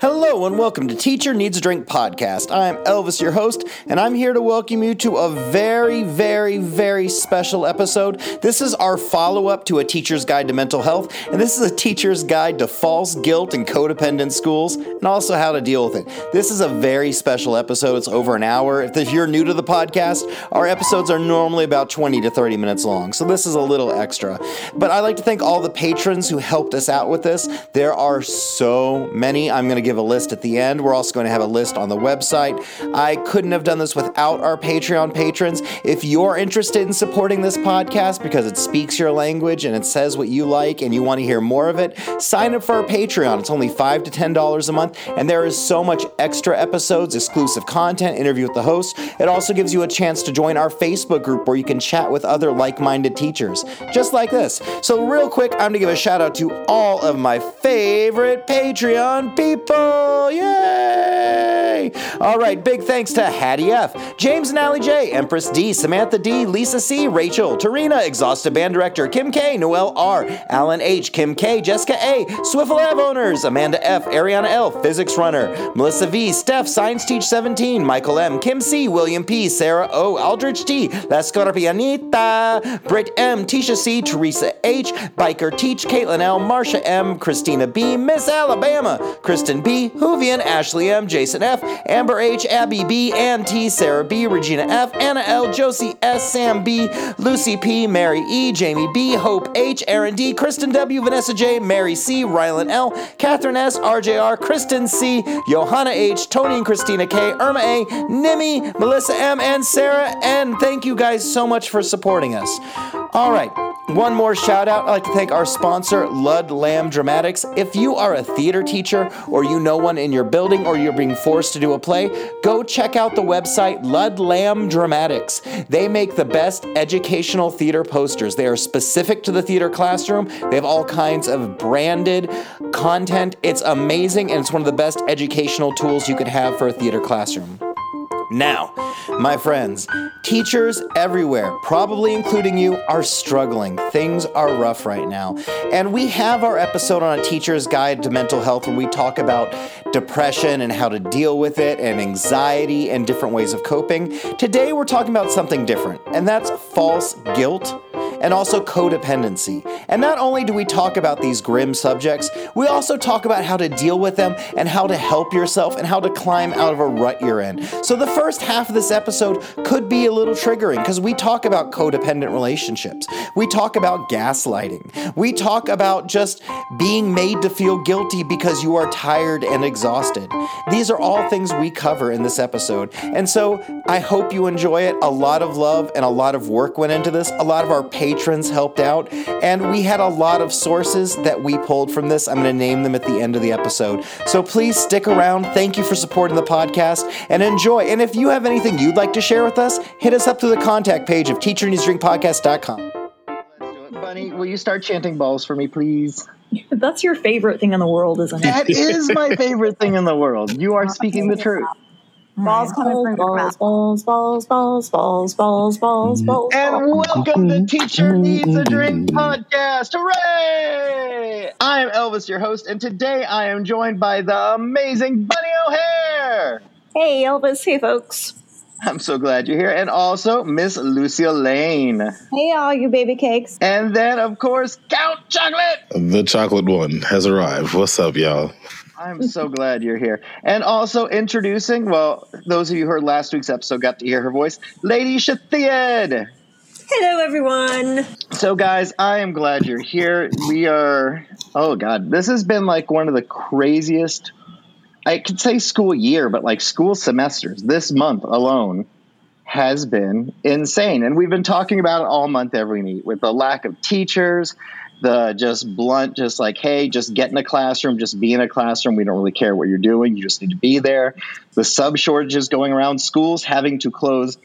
Hello and welcome to Teacher Needs a Drink podcast. I'm Elvis, your host, and I'm here to welcome you to a very, very, very special episode. This is our follow up to a teacher's guide to mental health, and this is a teacher's guide to false guilt and codependent schools, and also how to deal with it. This is a very special episode. It's over an hour. If you're new to the podcast, our episodes are normally about 20 to 30 minutes long, so this is a little extra. But I'd like to thank all the patrons who helped us out with this. There are so many. I'm going to give a list at the end. We're also going to have a list on the website. I couldn't have done this without our Patreon patrons. If you're interested in supporting this podcast because it speaks your language and it says what you like and you want to hear more of it, sign up for our Patreon. It's only 5 to $10 a month, and there is so much extra episodes, exclusive content, interview with the host. It also gives you a chance to join our Facebook group where you can chat with other like minded teachers, just like this. So, real quick, I'm going to give a shout out to all of my favorite Patreon people. Yay! All right, big thanks to Hattie F, James and Allie J, Empress D, Samantha D, Lisa C, Rachel, Tarina, Exhausted Band Director, Kim K, Noel R, Alan H, Kim K, Jessica A, Swiffle Av owners, Amanda F, Ariana L, Physics Runner, Melissa V, Steph, Science Teach 17, Michael M, Kim C, William P, Sarah O, Aldrich T, La Scorpianita, Britt M, Tisha C, Teresa H, Biker Teach, Caitlin L, Marsha M, Christina B, Miss Alabama, Kristen B, Hoovian, Ashley M, Jason F, Amber H, Abby B, Ann T, Sarah B, Regina F, Anna L, Josie S, Sam B, Lucy P, Mary E, Jamie B, Hope H, Aaron D, Kristen W, Vanessa J, Mary C, Rylan L, Catherine S, RJR, Kristen C, Johanna H, Tony and Christina K, Irma A, Nimi, Melissa M, and Sarah N. Thank you guys so much for supporting us. All right, one more shout out. I'd like to thank our sponsor, Lud Lamb Dramatics. If you are a theater teacher or you know one in your building or you're being forced to do a play, go check out the website Lud Lamb Dramatics. They make the best educational theater posters. They are specific to the theater classroom. They have all kinds of branded content. It's amazing and it's one of the best educational tools you could have for a theater classroom. Now, my friends, teachers everywhere, probably including you, are struggling. Things are rough right now. And we have our episode on a teacher's guide to mental health where we talk about depression and how to deal with it and anxiety and different ways of coping. Today, we're talking about something different, and that's false guilt and also codependency. And not only do we talk about these grim subjects, we also talk about how to deal with them and how to help yourself and how to climb out of a rut you're in. So the first half of this episode could be a little triggering because we talk about codependent relationships. We talk about gaslighting. We talk about just being made to feel guilty because you are tired and exhausted. These are all things we cover in this episode. And so I hope you enjoy it. A lot of love and a lot of work went into this. A lot of our patrons helped out, and we had a lot of sources that we pulled from this. I'm going to name them at the end of the episode. So please stick around. Thank you for supporting the podcast and enjoy. And if you have anything you'd like to share with us, hit us up through the contact page of teacherneedsdrinkpodcast.com. Bunny, will you start chanting balls for me, please? That's your favorite thing in the world, isn't it? That is my favorite thing in the world. You are speaking the truth. Balls coming from your mouth. balls, balls, balls, balls, balls, balls, mm. balls. And welcome to mm-hmm. Teacher mm-hmm. Needs a Drink mm-hmm. podcast. Hooray! I am Elvis, your host, and today I am joined by the amazing Bunny O'Hare. Hey, Elvis. Hey, folks. I'm so glad you're here. And also Miss Lucia Lane. Hey, all you baby cakes. And then, of course, Count Chocolate. The chocolate one has arrived. What's up, y'all? I'm so glad you're here. And also introducing, well, those of you who heard last week's episode got to hear her voice, Lady Shathiad. Hello, everyone. So, guys, I am glad you're here. We are, oh God, this has been like one of the craziest, I could say school year, but like school semesters. This month alone has been insane. And we've been talking about it all month every meet with the lack of teachers, the just blunt, just like, hey, just get in a classroom, just be in a classroom. We don't really care what you're doing. You just need to be there. The sub shortages going around, schools having to close.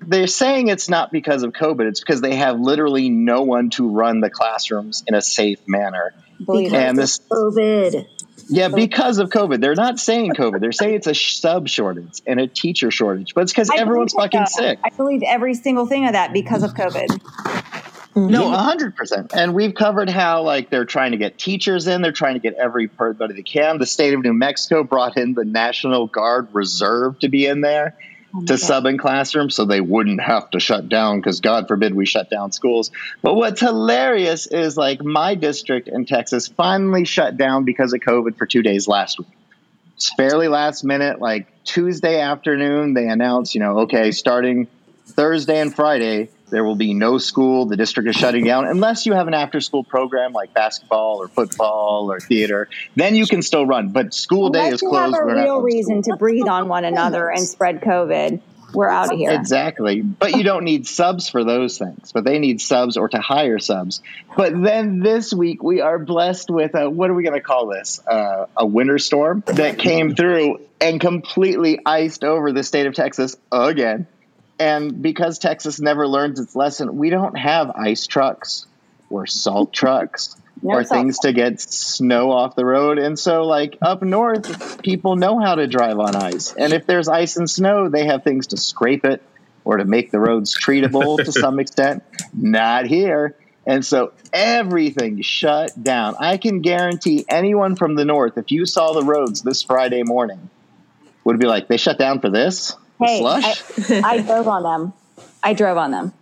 They're saying it's not because of COVID, it's because they have literally no one to run the classrooms in a safe manner. It. And this, COVID. yeah, because of COVID. They're not saying COVID. They're saying it's a sub shortage and a teacher shortage, but it's because everyone's fucking that. sick. I believe every single thing of that because of COVID. Mm-hmm. No, hundred percent. And we've covered how like they're trying to get teachers in, they're trying to get everybody they can. The state of New Mexico brought in the National Guard Reserve to be in there oh to sub in classrooms so they wouldn't have to shut down because God forbid we shut down schools. But what's hilarious is like my district in Texas finally shut down because of COVID for two days last week. It's fairly last minute, like Tuesday afternoon, they announced, you know, okay, starting Thursday and Friday, there will be no school. The district is shutting down unless you have an after school program like basketball or football or theater. Then you can still run. But school day Unless is you closed. have a We're not real reason to breathe on one another and spread COVID, we're out of here. Exactly. But you don't need subs for those things. But they need subs or to hire subs. But then this week we are blessed with a, what are we going to call this? Uh, a winter storm that came through and completely iced over the state of Texas again. And because Texas never learns its lesson, we don't have ice trucks or salt trucks No or salt things to get snow off the road. And so, like up north, people know how to drive on ice. And if there's ice and snow, they have things to scrape it or to make the roads treatable to some extent. Not here. And so everything shut down. I can guarantee anyone from the north, if you saw the roads this Friday morning, would be like, they shut down for this? Hey, Slush? I, I drove on them. I drove on them.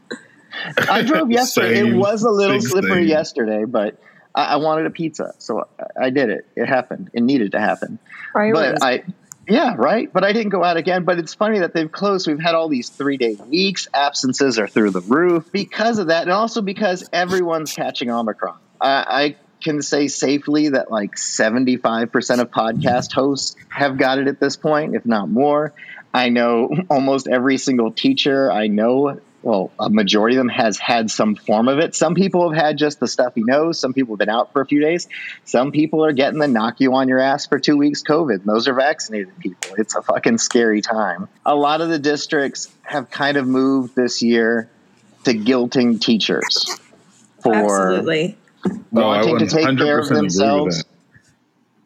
I drove yesterday. Same. it was a little slippery same. yesterday, but I, I wanted a pizza, so I I did it. It happened. It needed to happen. Priorities. But I, yeah, right. But I didn't go out again. But it's funny that they've closed. We've had all these three day weeks. Absences are through the roof because of that, and also because everyone's catching Omicron. I, I can say safely that like seventy five percent of podcast hosts have got it at this point, if not more. I know almost every single teacher I know. Well, a majority of them has had some form of it. Some people have had just the stuffy nose. Some people have been out for a few days. Some people are getting the knock you on your ass for two weeks COVID. And those are vaccinated people. It's a fucking scary time. A lot of the districts have kind of moved this year to guilting teachers for Absolutely. No, I wanting to take care of agree with themselves.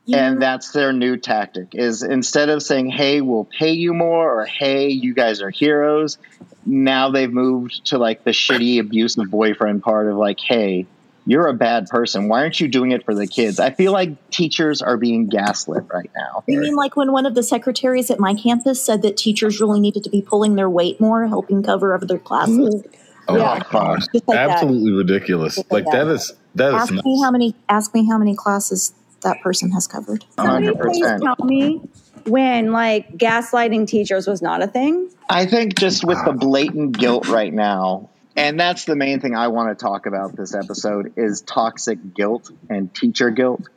That. And that's their new tactic is instead of saying, "Hey, we'll pay you more," or "Hey, you guys are heroes," now they've moved to like the shitty abusive boyfriend part of like, "Hey, you're a bad person. Why aren't you doing it for the kids?" I feel like teachers are being gaslit right now. You mean like when one of the secretaries at my campus said that teachers really needed to be pulling their weight more, helping cover up their classes? Mm-hmm. Oh Yeah. my gosh, Just like that. absolutely ridiculous! Just like Like that is that is Ask nuts. me how many. Ask me how many classes that person has covered. Somebody Hundred please percent. tell me when like gaslighting teachers was not a thing. I think just with the blatant guilt right now, and that's the main thing I want to talk about this episode is toxic guilt and teacher guilt.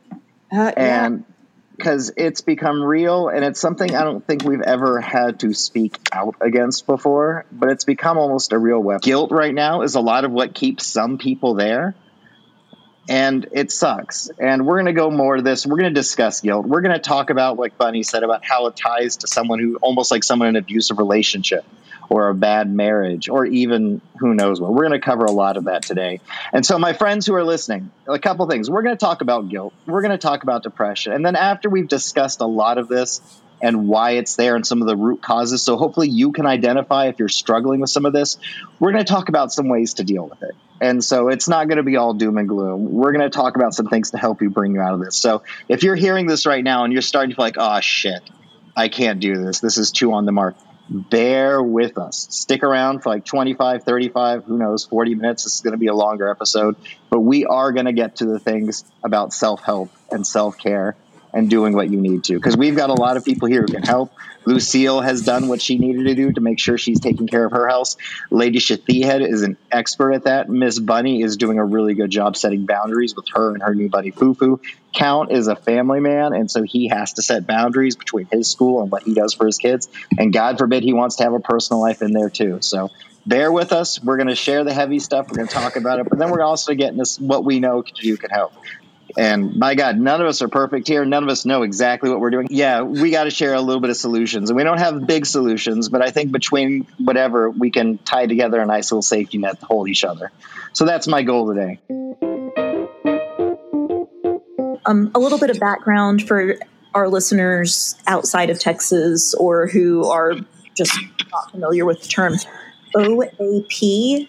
Uh, yeah. and because it's become real and it's something I don't think we've ever had to speak out against before, but it's become almost a real weapon. Guilt right now is a lot of what keeps some people there. And it sucks. And we're going to go more to this. We're going to discuss guilt. We're going to talk about, like Bunny said, about how it ties to someone who almost like someone in an abusive relationship or a bad marriage or even who knows what. We're going to cover a lot of that today. And so, my friends who are listening, a couple things. We're going to talk about guilt. We're going to talk about depression. And then, after we've discussed a lot of this and why it's there and some of the root causes, so hopefully you can identify if you're struggling with some of this, we're going to talk about some ways to deal with it. And so, it's not going to be all doom and gloom. We're going to talk about some things to help you bring you out of this. So, if you're hearing this right now and you're starting to feel like, oh, shit, I can't do this, this is too on the mark bear with us. Stick around for like 25, 35, who knows, 40 minutes. This is going to be a longer episode, but we are going to get to the things about self help and self care and doing what you need to because we've got a lot of people here who can help. Lucille has done what she needed to do to make sure she's taking care of her house. Lady Shathehead is an expert at that. Miss Bunny is doing a really good job setting boundaries with her and her new buddy Fufu. Count is a family man, and so he has to set boundaries between his school and what he does for his kids. And God forbid he wants to have a personal life in there too. So bear with us. We're going to share the heavy stuff. We're going to talk about it, but then we're also getting this what we know you can help. And my God, none of us are perfect here. None of us know exactly what we're doing. Yeah, we got to share a little bit of solutions. And we don't have big solutions, but I think between whatever, we can tie together a nice little safety net to hold each other. So that's my goal today. Um, a little bit of background for our listeners outside of Texas or who are just not familiar with the term. OAP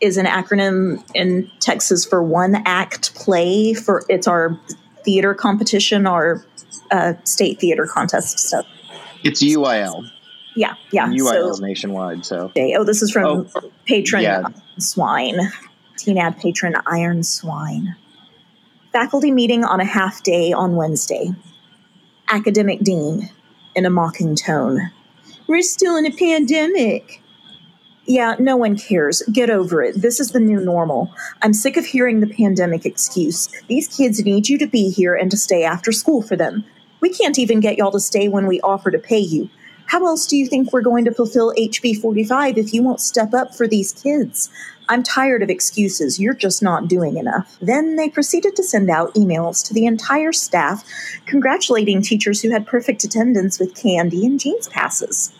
is an acronym in Texas for one act play. For it's our theater competition, our uh, state theater contest stuff. It's UIL. Yeah, yeah. UIL So, nationwide, so okay. oh, this is from Oh, patron yeah. swine. TNAD patron Iron Swine. Faculty meeting on a half day on Wednesday. Academic dean in a mocking tone. We're still in a pandemic. Yeah, no one cares. Get over it. This is the new normal. I'm sick of hearing the pandemic excuse. These kids need you to be here and to stay after school for them. We can't even get y'all to stay when we offer to pay you. How else do you think we're going to fulfill HB 45 if you won't step up for these kids? I'm tired of excuses. You're just not doing enough. Then they proceeded to send out emails to the entire staff congratulating teachers who had perfect attendance with candy and jeans passes.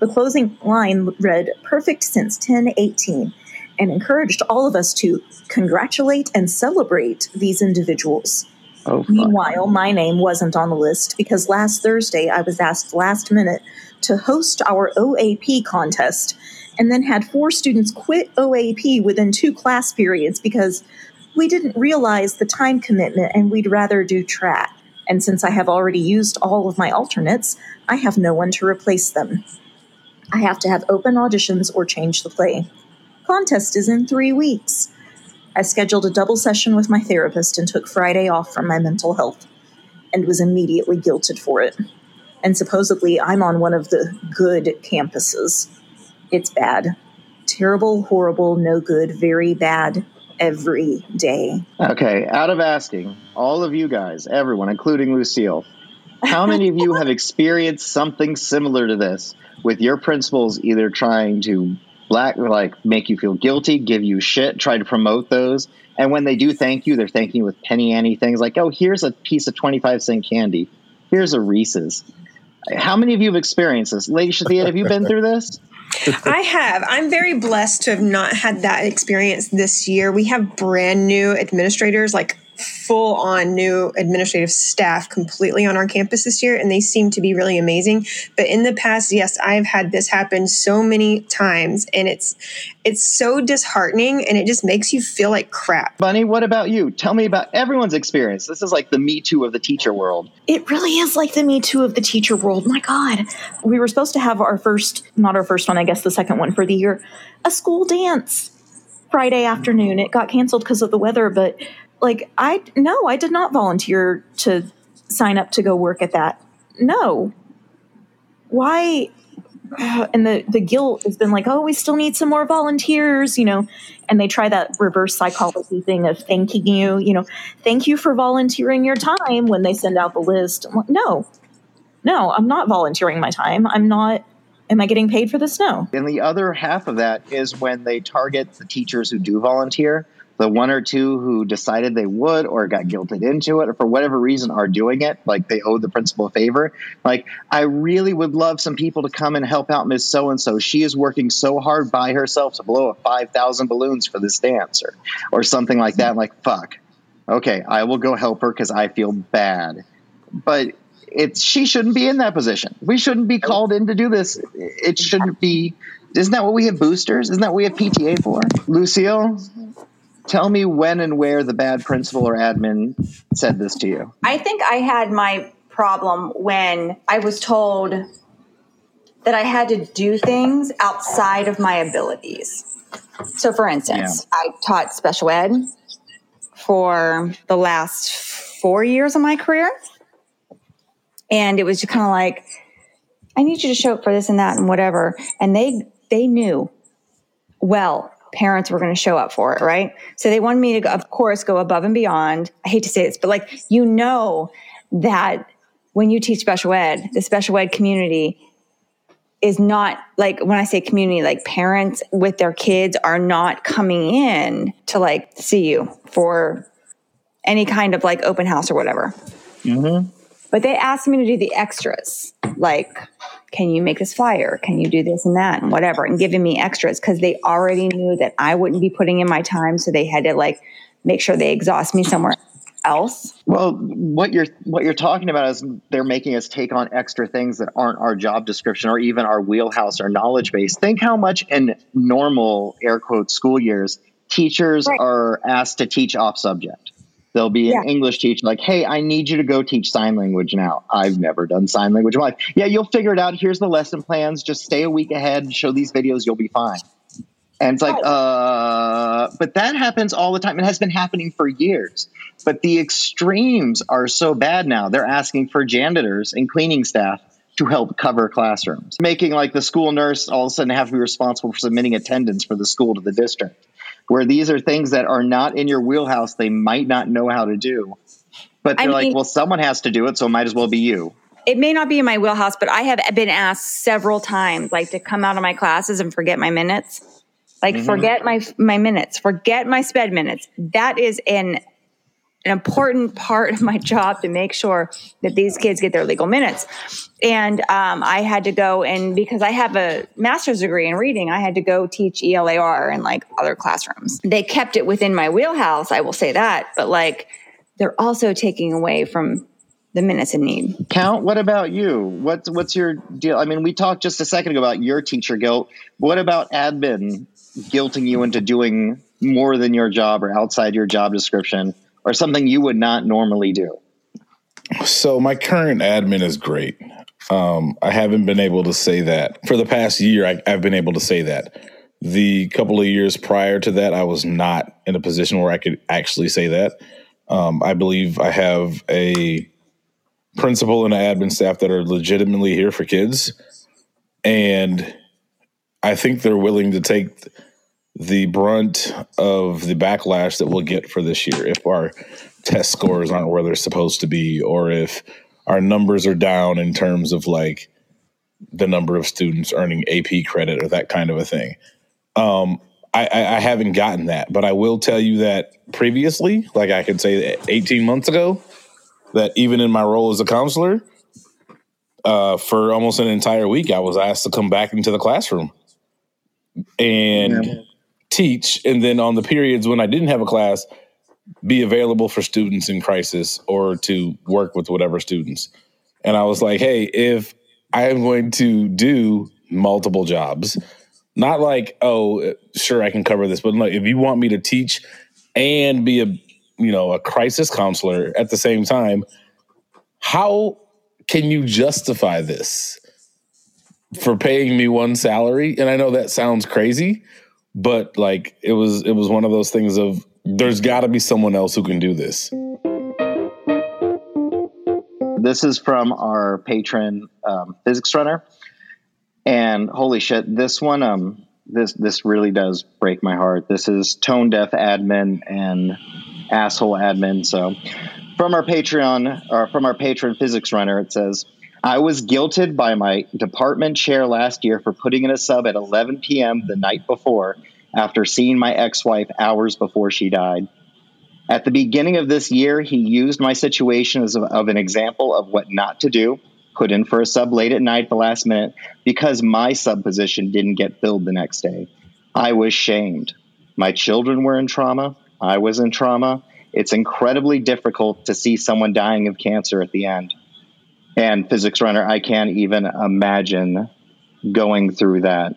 The closing line read perfect since 1018 and encouraged all of us to congratulate and celebrate these individuals. oh. Meanwhile, my name wasn't on the list because last Thursday I was asked last minute to host our OAP contest and then had four students quit OAP within two class periods because we didn't realize the time commitment and we'd rather do track. And since I have already used all of my alternates, I have no one to replace them. I have to have open auditions or change the play. Contest is in three weeks. I scheduled a double session with my therapist and took Friday off from my mental health and was immediately guilted for it. And supposedly, I'm on one of the good campuses. It's bad. Terrible, horrible, no good, very bad every day. Okay, out of asking, all of you guys, everyone, including Lucille, how many of you have experienced something similar to this with your principals either trying to black like make you feel guilty, give you shit, try to promote those, and when they do thank you, they're thanking you with penny ante things like, "Oh, here's a piece of 25 cent candy. Here's a Reese's." How many of you have experienced this? Lady Shathia, have you been through this? I have. I'm very blessed to have not had that experience this year. We have brand new administrators, like full on new administrative staff completely on our campus this year, and they seem to be really amazing. But in the past, yes, I've had this happen so many times, and it's it's so disheartening and it just makes you feel like crap. Bunny, what about you? Tell me about everyone's experience. This is like the Me Too of the teacher world. It really is like the Me Too of the teacher world. My God. We were supposed to have our first, not our first one, I guess the second one for the year, a school dance Friday afternoon. It got canceled because of the weather, but like, I, no, I did not volunteer to sign up to go work at that. No. Why? And the, the guilt has been like, oh, we still need some more volunteers, you know, and they try that reverse psychology thing of thanking you, you know, thank you for volunteering your time when they send out the list. Like, no, no, I'm not volunteering my time. I'm not. Am I getting paid for this? No. And the other half of that is when they target the teachers who do volunteer, the one or two who decided they would or got guilted into it or for whatever reason are doing it, like they owe the principal a favor. Like, I really would love some people to come and help out Miss So and so. She is working so hard by herself to blow up 5,000 balloons for this dance or, or something like that. Like, fuck. Okay, I will go help her because I feel bad. But it's she shouldn't be in that position. We shouldn't be called in to do this. It shouldn't be. Isn't that what we have boosters? Isn't that what we have PTA for? Lucille, tell me when and where the bad principal or admin said this to you. I think I had my problem when I was told that I had to do things outside of my abilities. So, for instance, I taught special ed for the last four years of my career. And it was just kind of like, I need you to show up for this and that and whatever. And they they knew well parents were going to show up for it, right? So they wanted me to, of course, go above and beyond. I hate to say this, but like you know that when you teach special ed, the special ed community is not like when I say community, like parents with their kids are not coming in to like see you for any kind of like open house or whatever. Mm-hmm. But they asked me to do the extras, like, can you make this flyer? Can you do this and that and whatever, and giving me extras because they already knew that I wouldn't be putting in my time. So they had to like make sure they exhaust me somewhere. else. Well, what you're what you're talking about is they're making us take on extra things that aren't our job description or even our wheelhouse or knowledge base. Think how much in normal air quote school years teachers Right. are asked to teach off subject. There'll be an Yeah. English teacher like, "Hey, I need you to go teach sign language now." I've never done sign language in my life. Yeah, you'll figure it out. Here's the lesson plans. Just stay a week ahead. Show these videos. You'll be fine. And it's like, Right. uh, but that happens all the time. It has been happening for years. But the extremes are so bad now. They're asking for janitors and cleaning staff to help cover classrooms, making like the school nurse all of a sudden have to be responsible for submitting attendance for the school to the district. Where these are things that are not in your wheelhouse, they might not know how to do. But they're like, mean- well, someone has to do it, so it might as well be you. It may not be in my wheelhouse, but I have been asked several times, like to come out of my classes and forget my minutes. Like mm-hmm. forget my my minutes, forget my sped minutes. That is an an important part of my job to make sure that these kids get their legal minutes. And um, I had to go and because I have a master's degree in reading, I had to go teach ELAR in like other classrooms. They kept it within my wheelhouse, I will say that, but like they're also taking away from the minutes in need. Count, what about you? What's what's your deal? I mean, we talked just a second ago about your teacher guilt. What about admin guilting you into doing more than your job or outside your job description or something you would not normally do? So my current admin is great. Um, I haven't been able to say that for the past year. I, I've been able to say that. The couple of years prior to that, I was not in a position where I could actually say that. Um, I believe I have a principal and an admin staff that are legitimately here for kids, and I think they're willing to take the brunt of the backlash that we'll get for this year if our test scores aren't where they're supposed to be or if our numbers are down in terms of like the number of students earning AP credit or that kind of a thing. Um, I, I, I haven't gotten that, but I will tell you that previously, like I could say 18 months ago, that even in my role as a counselor, uh, for almost an entire week, I was asked to come back into the classroom and Yeah. Teach. And then on the periods when I didn't have a class, be available for students in crisis or to work with whatever students. And I was like, hey, if I am going to do multiple jobs, not like, oh, sure, I can cover this, but like, if you want me to teach and be a, you know, a crisis counselor at the same time, how can you justify this for paying me one salary? And I know that sounds crazy, but like it was, it was one of those things of there's got to be someone else who can do this. This is from our patron um, physics runner, and holy shit, this one um this this really does break my heart. This is tone deaf admin and asshole admin. So from our Patreon or from our patron physics runner, it says. I was guilted by my department chair last year for putting in a sub at 11 p.m. the night before after seeing my ex wife hours before she died. At the beginning of this year, he used my situation as of, an example of what not to do, put in for a sub late at night the last minute because my sub position didn't get filled the next day. I was shamed. My children were in trauma. I was in trauma. It's incredibly difficult to see someone dying of cancer at the end. And physics runner, I can't even imagine going through that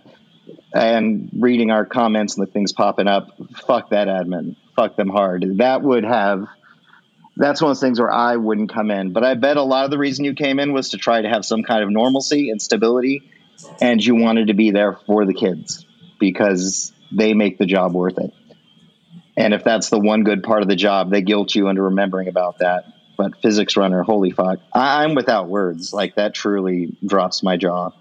and reading our comments and the things popping up. Fuck that admin. Fuck them hard. That would have. That's one of those things where I wouldn't come in. But I bet a lot of the reason you came in was to try to have some kind of normalcy and stability, and you wanted to be there for the kids because they make the job worth it. And if that's the one good part of the job, they guilt you into remembering about that. But physics runner, holy fuck. I- I'm without words. Like that truly drops my jaw.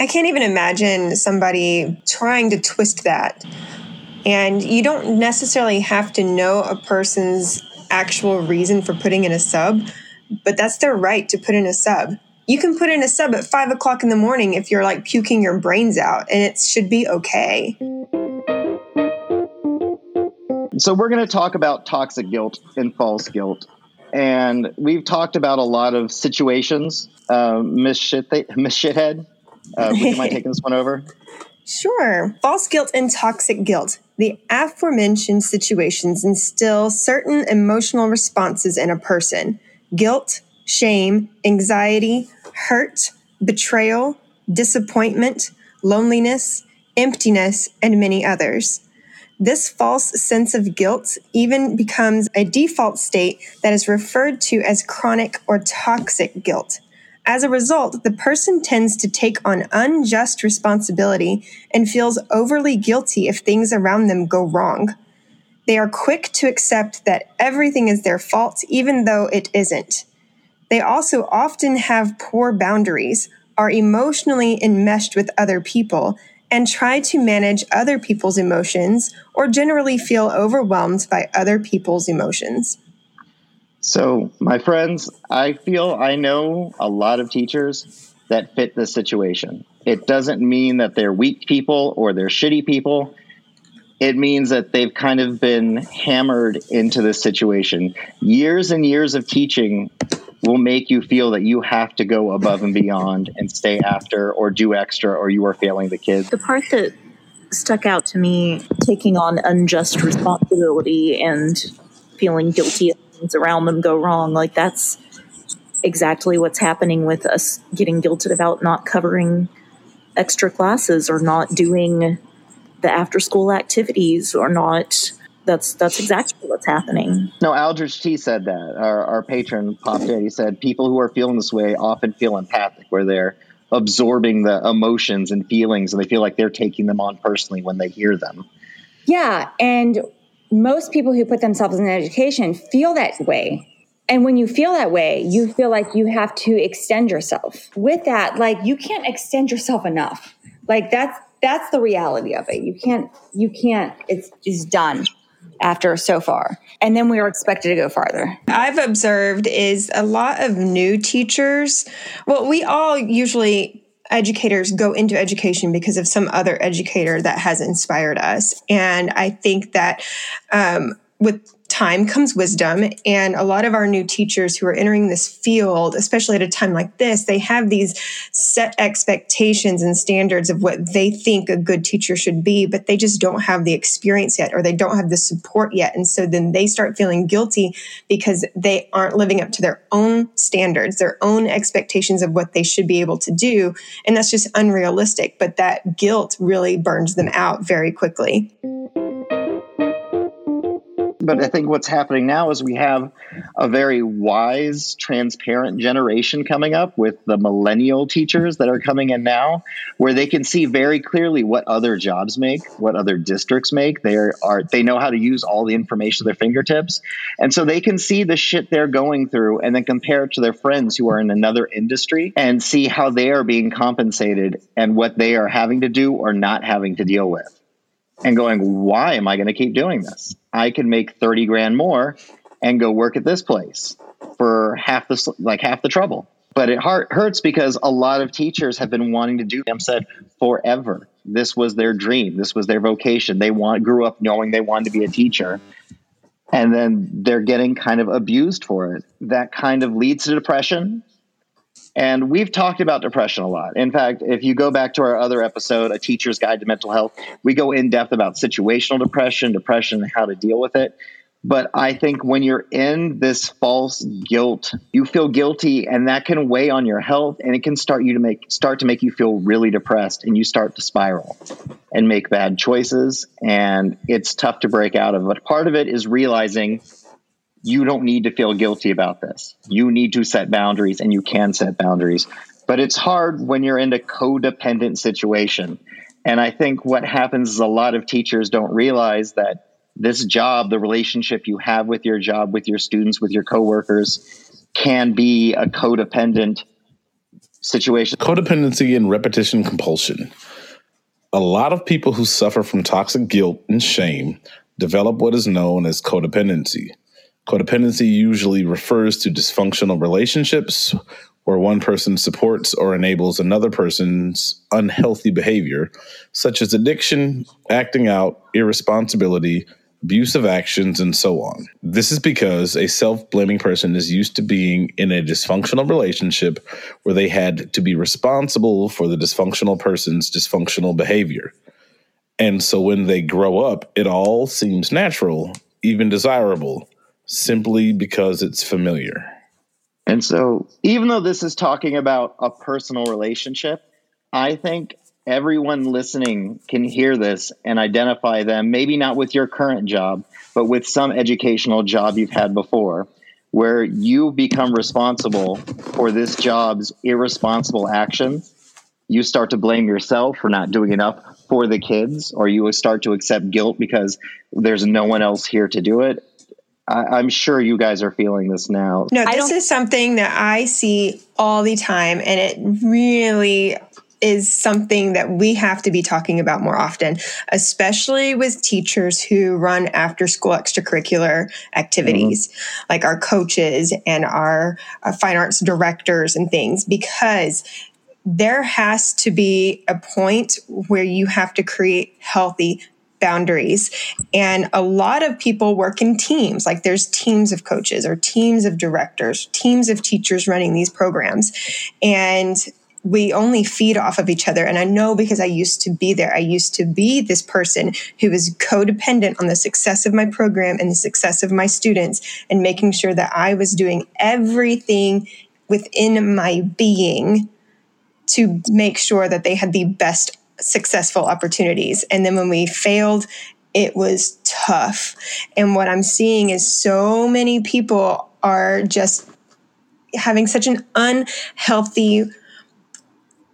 I can't even imagine somebody trying to twist that. And you don't necessarily have to know a person's actual reason for putting in a sub, but that's their right to put in a sub. You can put in a sub at five o'clock in the morning if you're like puking your brains out, and it should be okay. So we're going to talk about toxic guilt and false guilt. And we've talked about a lot of situations. Uh, Miss, Shit- Miss Shithead, uh, would you mind taking this one over? Sure. False guilt and toxic guilt. The aforementioned situations instill certain emotional responses in a person guilt, shame, anxiety, hurt, betrayal, disappointment, loneliness, emptiness, and many others. This false sense of guilt even becomes a default state that is referred to as chronic or toxic guilt. As a result, the person tends to take on unjust responsibility and feels overly guilty if things around them go wrong. They are quick to accept that everything is their fault, even though it isn't. They also often have poor boundaries, are emotionally enmeshed with other people, and try to manage other people's emotions or generally feel overwhelmed by other people's emotions. So, my friends, I feel I know a lot of teachers that fit this situation. It doesn't mean that they're weak people or they're shitty people. It means that they've kind of been hammered into this situation. Years and years of teaching will make you feel that you have to go above and beyond and stay after or do extra or you are failing the kids. The part that stuck out to me taking on unjust responsibility and feeling guilty things around them go wrong like that's exactly what's happening with us getting guilted about not covering extra classes or not doing the after school activities or not that's that's exactly what's happening. No, Aldrich T said that. Our, our patron popped in. He said people who are feeling this way often feel empathic, where they're absorbing the emotions and feelings, and they feel like they're taking them on personally when they hear them. Yeah, and most people who put themselves in education feel that way. And when you feel that way, you feel like you have to extend yourself. With that, like you can't extend yourself enough. Like that's that's the reality of it. You can't you can't it's just done after so far. And then we are expected to go farther. I've observed is a lot of new teachers. Well, we all usually educators go into education because of some other educator that has inspired us. And I think that um, with time comes wisdom. And a lot of our new teachers who are entering this field, especially at a time like this, they have these set expectations and standards of what they think a good teacher should be, but they just don't have the experience yet or they don't have the support yet. And so then they start feeling guilty because they aren't living up to their own standards, their own expectations of what they should be able to do. And that's just unrealistic. But that guilt really burns them out very quickly but I think what's happening now is we have a very wise, transparent generation coming up with the millennial teachers that are coming in now, where they can see very clearly what other jobs make, what other districts make. They are they know how to use all the information at their fingertips, and so they can see the shit they're going through, and then compare it to their friends who are in another industry and see how they are being compensated and what they are having to do or not having to deal with and going, why am I going to keep doing this? I can make 30 grand more and go work at this place for half the like half the trouble. But it hurts because a lot of teachers have been wanting to do them said forever. This was their dream. This was their vocation. They want grew up knowing they wanted to be a teacher. And then they're getting kind of abused for it. That kind of leads to depression and we've talked about depression a lot. In fact, if you go back to our other episode, A Teacher's Guide to Mental Health, we go in depth about situational depression, depression, and how to deal with it. But I think when you're in this false guilt, you feel guilty and that can weigh on your health and it can start you to make start to make you feel really depressed and you start to spiral and make bad choices and it's tough to break out of. But part of it is realizing you don't need to feel guilty about this. You need to set boundaries and you can set boundaries. But it's hard when you're in a codependent situation. And I think what happens is a lot of teachers don't realize that this job, the relationship you have with your job, with your students, with your coworkers, can be a codependent situation. Codependency and repetition compulsion. A lot of people who suffer from toxic guilt and shame develop what is known as codependency. Codependency usually refers to dysfunctional relationships where one person supports or enables another person's unhealthy behavior, such as addiction, acting out, irresponsibility, abusive actions, and so on. This is because a self blaming person is used to being in a dysfunctional relationship where they had to be responsible for the dysfunctional person's dysfunctional behavior. And so when they grow up, it all seems natural, even desirable, simply because it's familiar. And so, even though this is talking about a personal relationship, I think everyone listening can hear this and identify them, maybe not with your current job, but with some educational job you've had before, where you become responsible for this job's irresponsible actions. You start to blame yourself for not doing enough for the kids, or you start to accept guilt because there's no one else here to do it. I, am sure you guys are feeling this now. No, this is something that I see all the time, and it really is something that we have to be talking about more often, especially with teachers who run after school extracurricular activities, mm-hmm. like our coaches and our uh, fine arts directors and things, because there has to be a point where you have to create healthy boundaries. And a lot of people work in teams, like there's teams of coaches or teams of directors, teams of teachers running these programs. And we only feed off of each other. And I know because I used to be there. I used to be this person who was codependent on the success of my program and the success of my students and making sure that I was doing everything within my being to make sure that they had the best successful opportunities. And then when we failed, it was tough. And what I'm seeing is so many people are just having such an unhealthy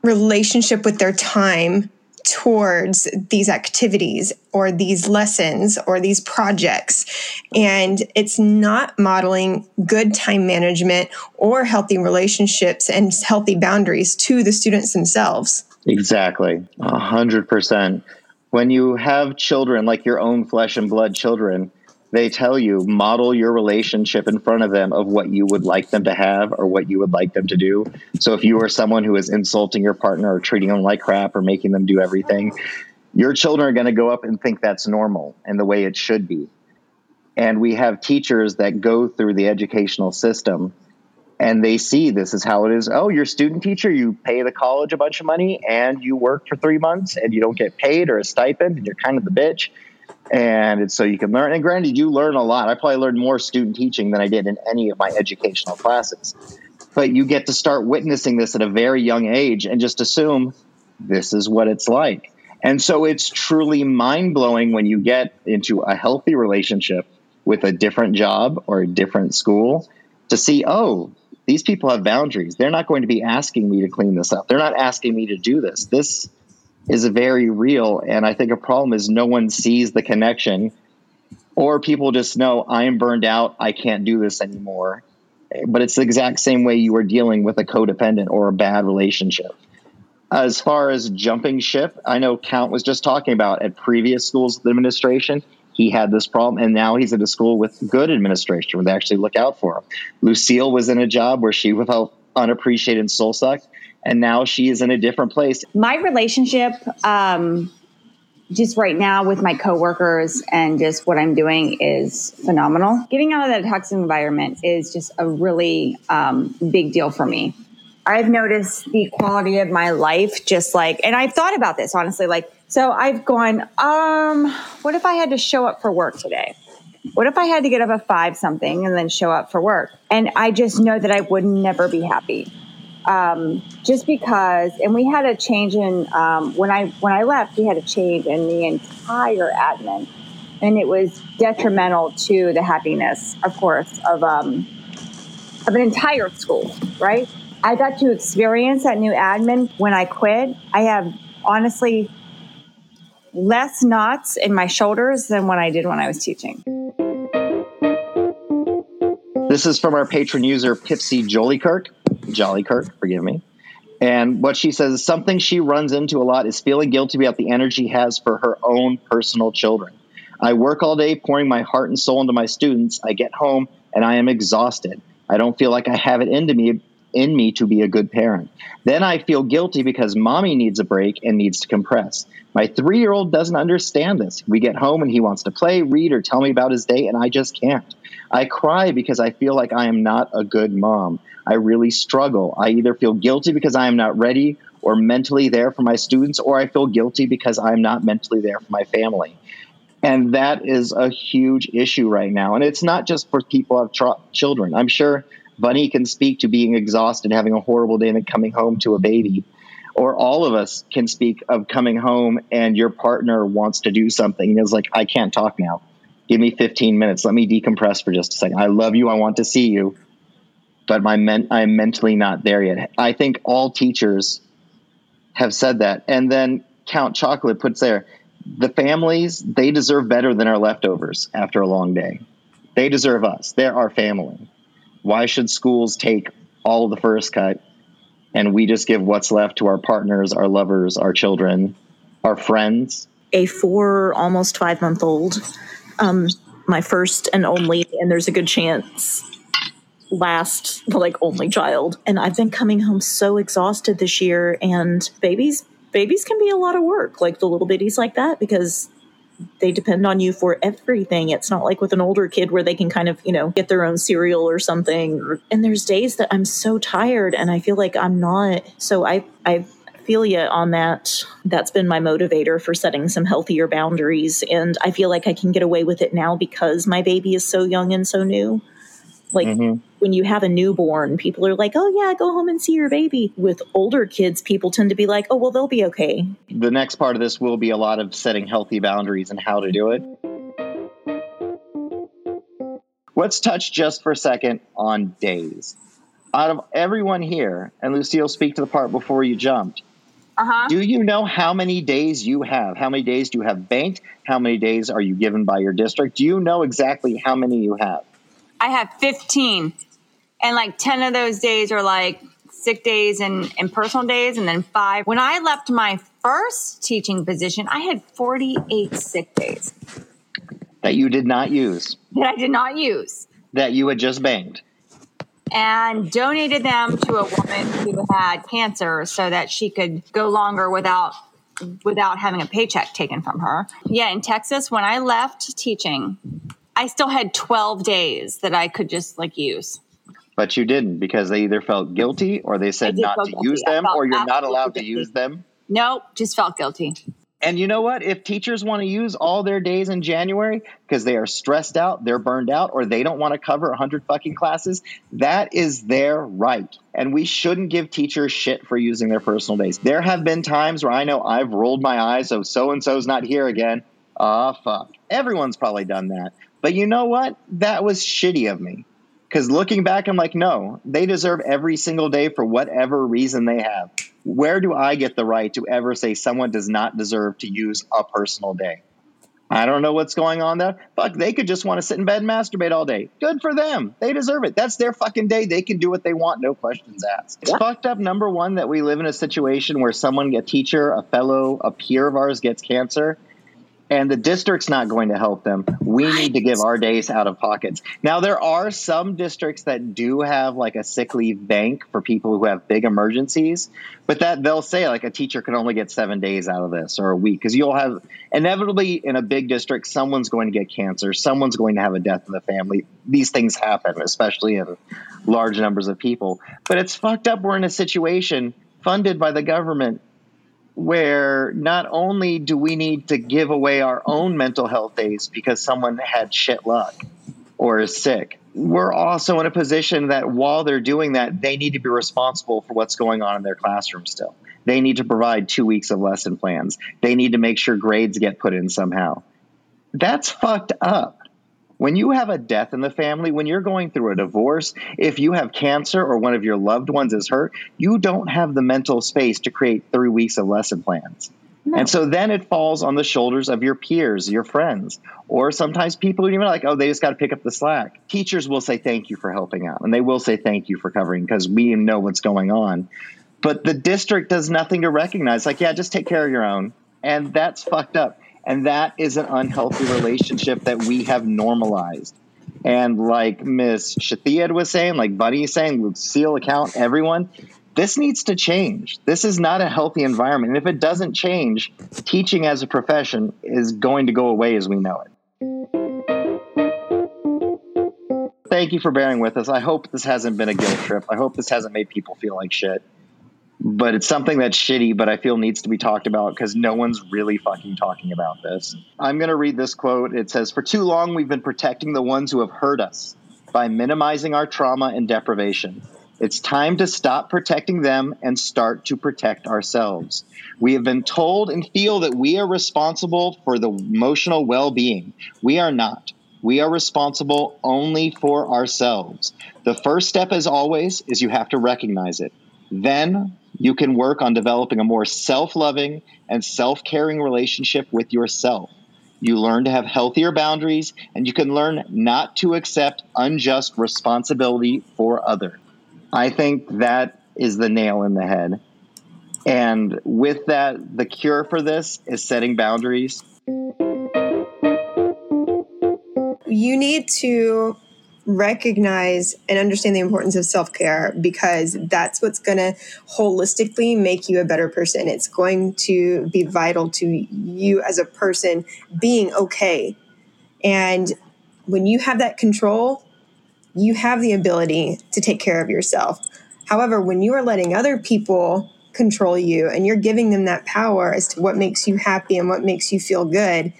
relationship with their time towards these activities or these lessons or these projects. And it's not modeling good time management or healthy relationships and healthy boundaries to the students themselves. Exactly. A hundred percent. When you have children like your own flesh and blood children, they tell you model your relationship in front of them of what you would like them to have or what you would like them to do. So if you are someone who is insulting your partner or treating them like crap or making them do everything, your children are going to go up and think that's normal and the way it should be. And we have teachers that go through the educational system and they see this is how it is. Oh, you're a student teacher, you pay the college a bunch of money and you work for three months and you don't get paid or a stipend and you're kind of the bitch and it's so you can learn. And granted, you learn a lot. I probably learned more student teaching than I did in any of my educational classes. But you get to start witnessing this at a very young age and just assume this is what it's like. And so it's truly mind blowing when you get into a healthy relationship with a different job or a different school to see, oh, these people have boundaries. They're not going to be asking me to clean this up. They're not asking me to do this. This is very real. And I think a problem is no one sees the connection, or people just know I am burned out. I can't do this anymore. But it's the exact same way you are dealing with a codependent or a bad relationship. As far as jumping ship, I know Count was just talking about at previous schools administration, he had this problem, and now he's at a school with good administration where they actually look out for him. Lucille was in a job where she felt unappreciated and soul sucked and now she is in a different place. My relationship, um, just right now with my coworkers and just what I'm doing is phenomenal. Getting out of that toxic environment is just a really um, big deal for me. I've noticed the quality of my life just like, and I've thought about this honestly, like, so I've gone, um, what if I had to show up for work today? What if I had to get up at five something and then show up for work? And I just know that I would never be happy um, just because, and we had a change in um, when I when I left, we had a change in the entire admin, and it was detrimental to the happiness, of course, of um, of an entire school. Right? I got to experience that new admin when I quit. I have honestly less knots in my shoulders than when I did when I was teaching. This is from our patron user, Pipsy Jolykirk. Jolykirk, forgive me. And what she says is something she runs into a lot is feeling guilty about the energy has for her own personal children. I work all day pouring my heart and soul into my students. I get home and I am exhausted. I don't feel like I have it into me in me to be a good parent. Then I feel guilty because mommy needs a break and needs to compress. My three year old doesn't understand this. We get home and he wants to play, read, or tell me about his day, and I just can't. I cry because I feel like I am not a good mom. I really struggle. I either feel guilty because I am not ready or mentally there for my students, or I feel guilty because I'm not mentally there for my family. And that is a huge issue right now. And it's not just for people who have tr- children. I'm sure Bunny can speak to being exhausted, having a horrible day, and then coming home to a baby. Or all of us can speak of coming home and your partner wants to do something and is like, I can't talk now. Give me 15 minutes. Let me decompress for just a second. I love you. I want to see you. But my men- I'm mentally not there yet. I think all teachers have said that. And then Count Chocolate puts there the families, they deserve better than our leftovers after a long day. They deserve us. They're our family. Why should schools take all the first cut and we just give what's left to our partners, our lovers, our children, our friends? A four, almost five month old, um, my first and only, and there's a good chance last, like, only child. And I've been coming home so exhausted this year, and babies. Babies can be a lot of work, like the little bitties like that, because they depend on you for everything. It's not like with an older kid where they can kind of, you know, get their own cereal or something. And there's days that I'm so tired and I feel like I'm not. So I, I feel you on that. That's been my motivator for setting some healthier boundaries. And I feel like I can get away with it now because my baby is so young and so new. Like mm-hmm. When you have a newborn, people are like, oh, yeah, go home and see your baby. With older kids, people tend to be like, oh, well, they'll be okay. The next part of this will be a lot of setting healthy boundaries and how to do it. Let's touch just for a second on days. Out of everyone here, and Lucille, speak to the part before you jumped. Uh-huh. Do you know how many days you have? How many days do you have banked? How many days are you given by your district? Do you know exactly how many you have? I have 15. And like 10 of those days are like sick days and, and personal days, and then five. When I left my first teaching position, I had 48 sick days. That you did not use. That I did not use. That you had just banked. And donated them to a woman who had cancer so that she could go longer without without having a paycheck taken from her. Yeah, in Texas, when I left teaching, I still had 12 days that I could just like use. But you didn't because they either felt guilty or they said not to guilty. use them or you're not allowed guilty. to use them. Nope, just felt guilty. And you know what? If teachers want to use all their days in January because they are stressed out, they're burned out, or they don't want to cover 100 fucking classes, that is their right. And we shouldn't give teachers shit for using their personal days. There have been times where I know I've rolled my eyes, so so and so's not here again. Ah, oh, fuck. Everyone's probably done that. But you know what? That was shitty of me. Because looking back, I'm like, no, they deserve every single day for whatever reason they have. Where do I get the right to ever say someone does not deserve to use a personal day? I don't know what's going on there. Fuck, they could just want to sit in bed and masturbate all day. Good for them. They deserve it. That's their fucking day. They can do what they want, no questions asked. It's fucked up, number one, that we live in a situation where someone, a teacher, a fellow, a peer of ours gets cancer and the district's not going to help them. We need to give our days out of pockets. Now, there are some districts that do have like a sick leave bank for people who have big emergencies, but that they'll say like a teacher can only get seven days out of this or a week because you'll have inevitably in a big district, someone's going to get cancer, someone's going to have a death in the family. These things happen, especially in large numbers of people. But it's fucked up. We're in a situation funded by the government where not only do we need to give away our own mental health days because someone had shit luck or is sick, we're also in a position that while they're doing that, they need to be responsible for what's going on in their classroom still. They need to provide two weeks of lesson plans. They need to make sure grades get put in somehow. That's fucked up. When you have a death in the family, when you're going through a divorce, if you have cancer or one of your loved ones is hurt, you don't have the mental space to create three weeks of lesson plans. No. And so then it falls on the shoulders of your peers, your friends, or sometimes people who even like, oh, they just got to pick up the slack. Teachers will say thank you for helping out, and they will say thank you for covering because we know what's going on. But the district does nothing to recognize. Like, yeah, just take care of your own, and that's fucked up. And that is an unhealthy relationship that we have normalized. And like Miss Shithead was saying, like Buddy is saying, Lucille account, everyone, this needs to change. This is not a healthy environment. And if it doesn't change, teaching as a profession is going to go away as we know it. Thank you for bearing with us. I hope this hasn't been a guilt trip. I hope this hasn't made people feel like shit. But it's something that's shitty, but I feel needs to be talked about because no one's really fucking talking about this. I'm going to read this quote. It says For too long, we've been protecting the ones who have hurt us by minimizing our trauma and deprivation. It's time to stop protecting them and start to protect ourselves. We have been told and feel that we are responsible for the emotional well being. We are not. We are responsible only for ourselves. The first step, as always, is you have to recognize it. Then you can work on developing a more self loving and self caring relationship with yourself. You learn to have healthier boundaries, and you can learn not to accept unjust responsibility for others. I think that is the nail in the head. And with that, the cure for this is setting boundaries you need to recognize and understand the importance of self care because that's what's going to holistically make you a better person. It's going to be vital to you as a person being okay. And when you have that control, you have the ability to take care of yourself. However, when you are letting other people control you and you're giving them that power as to what makes you happy and what makes you feel good,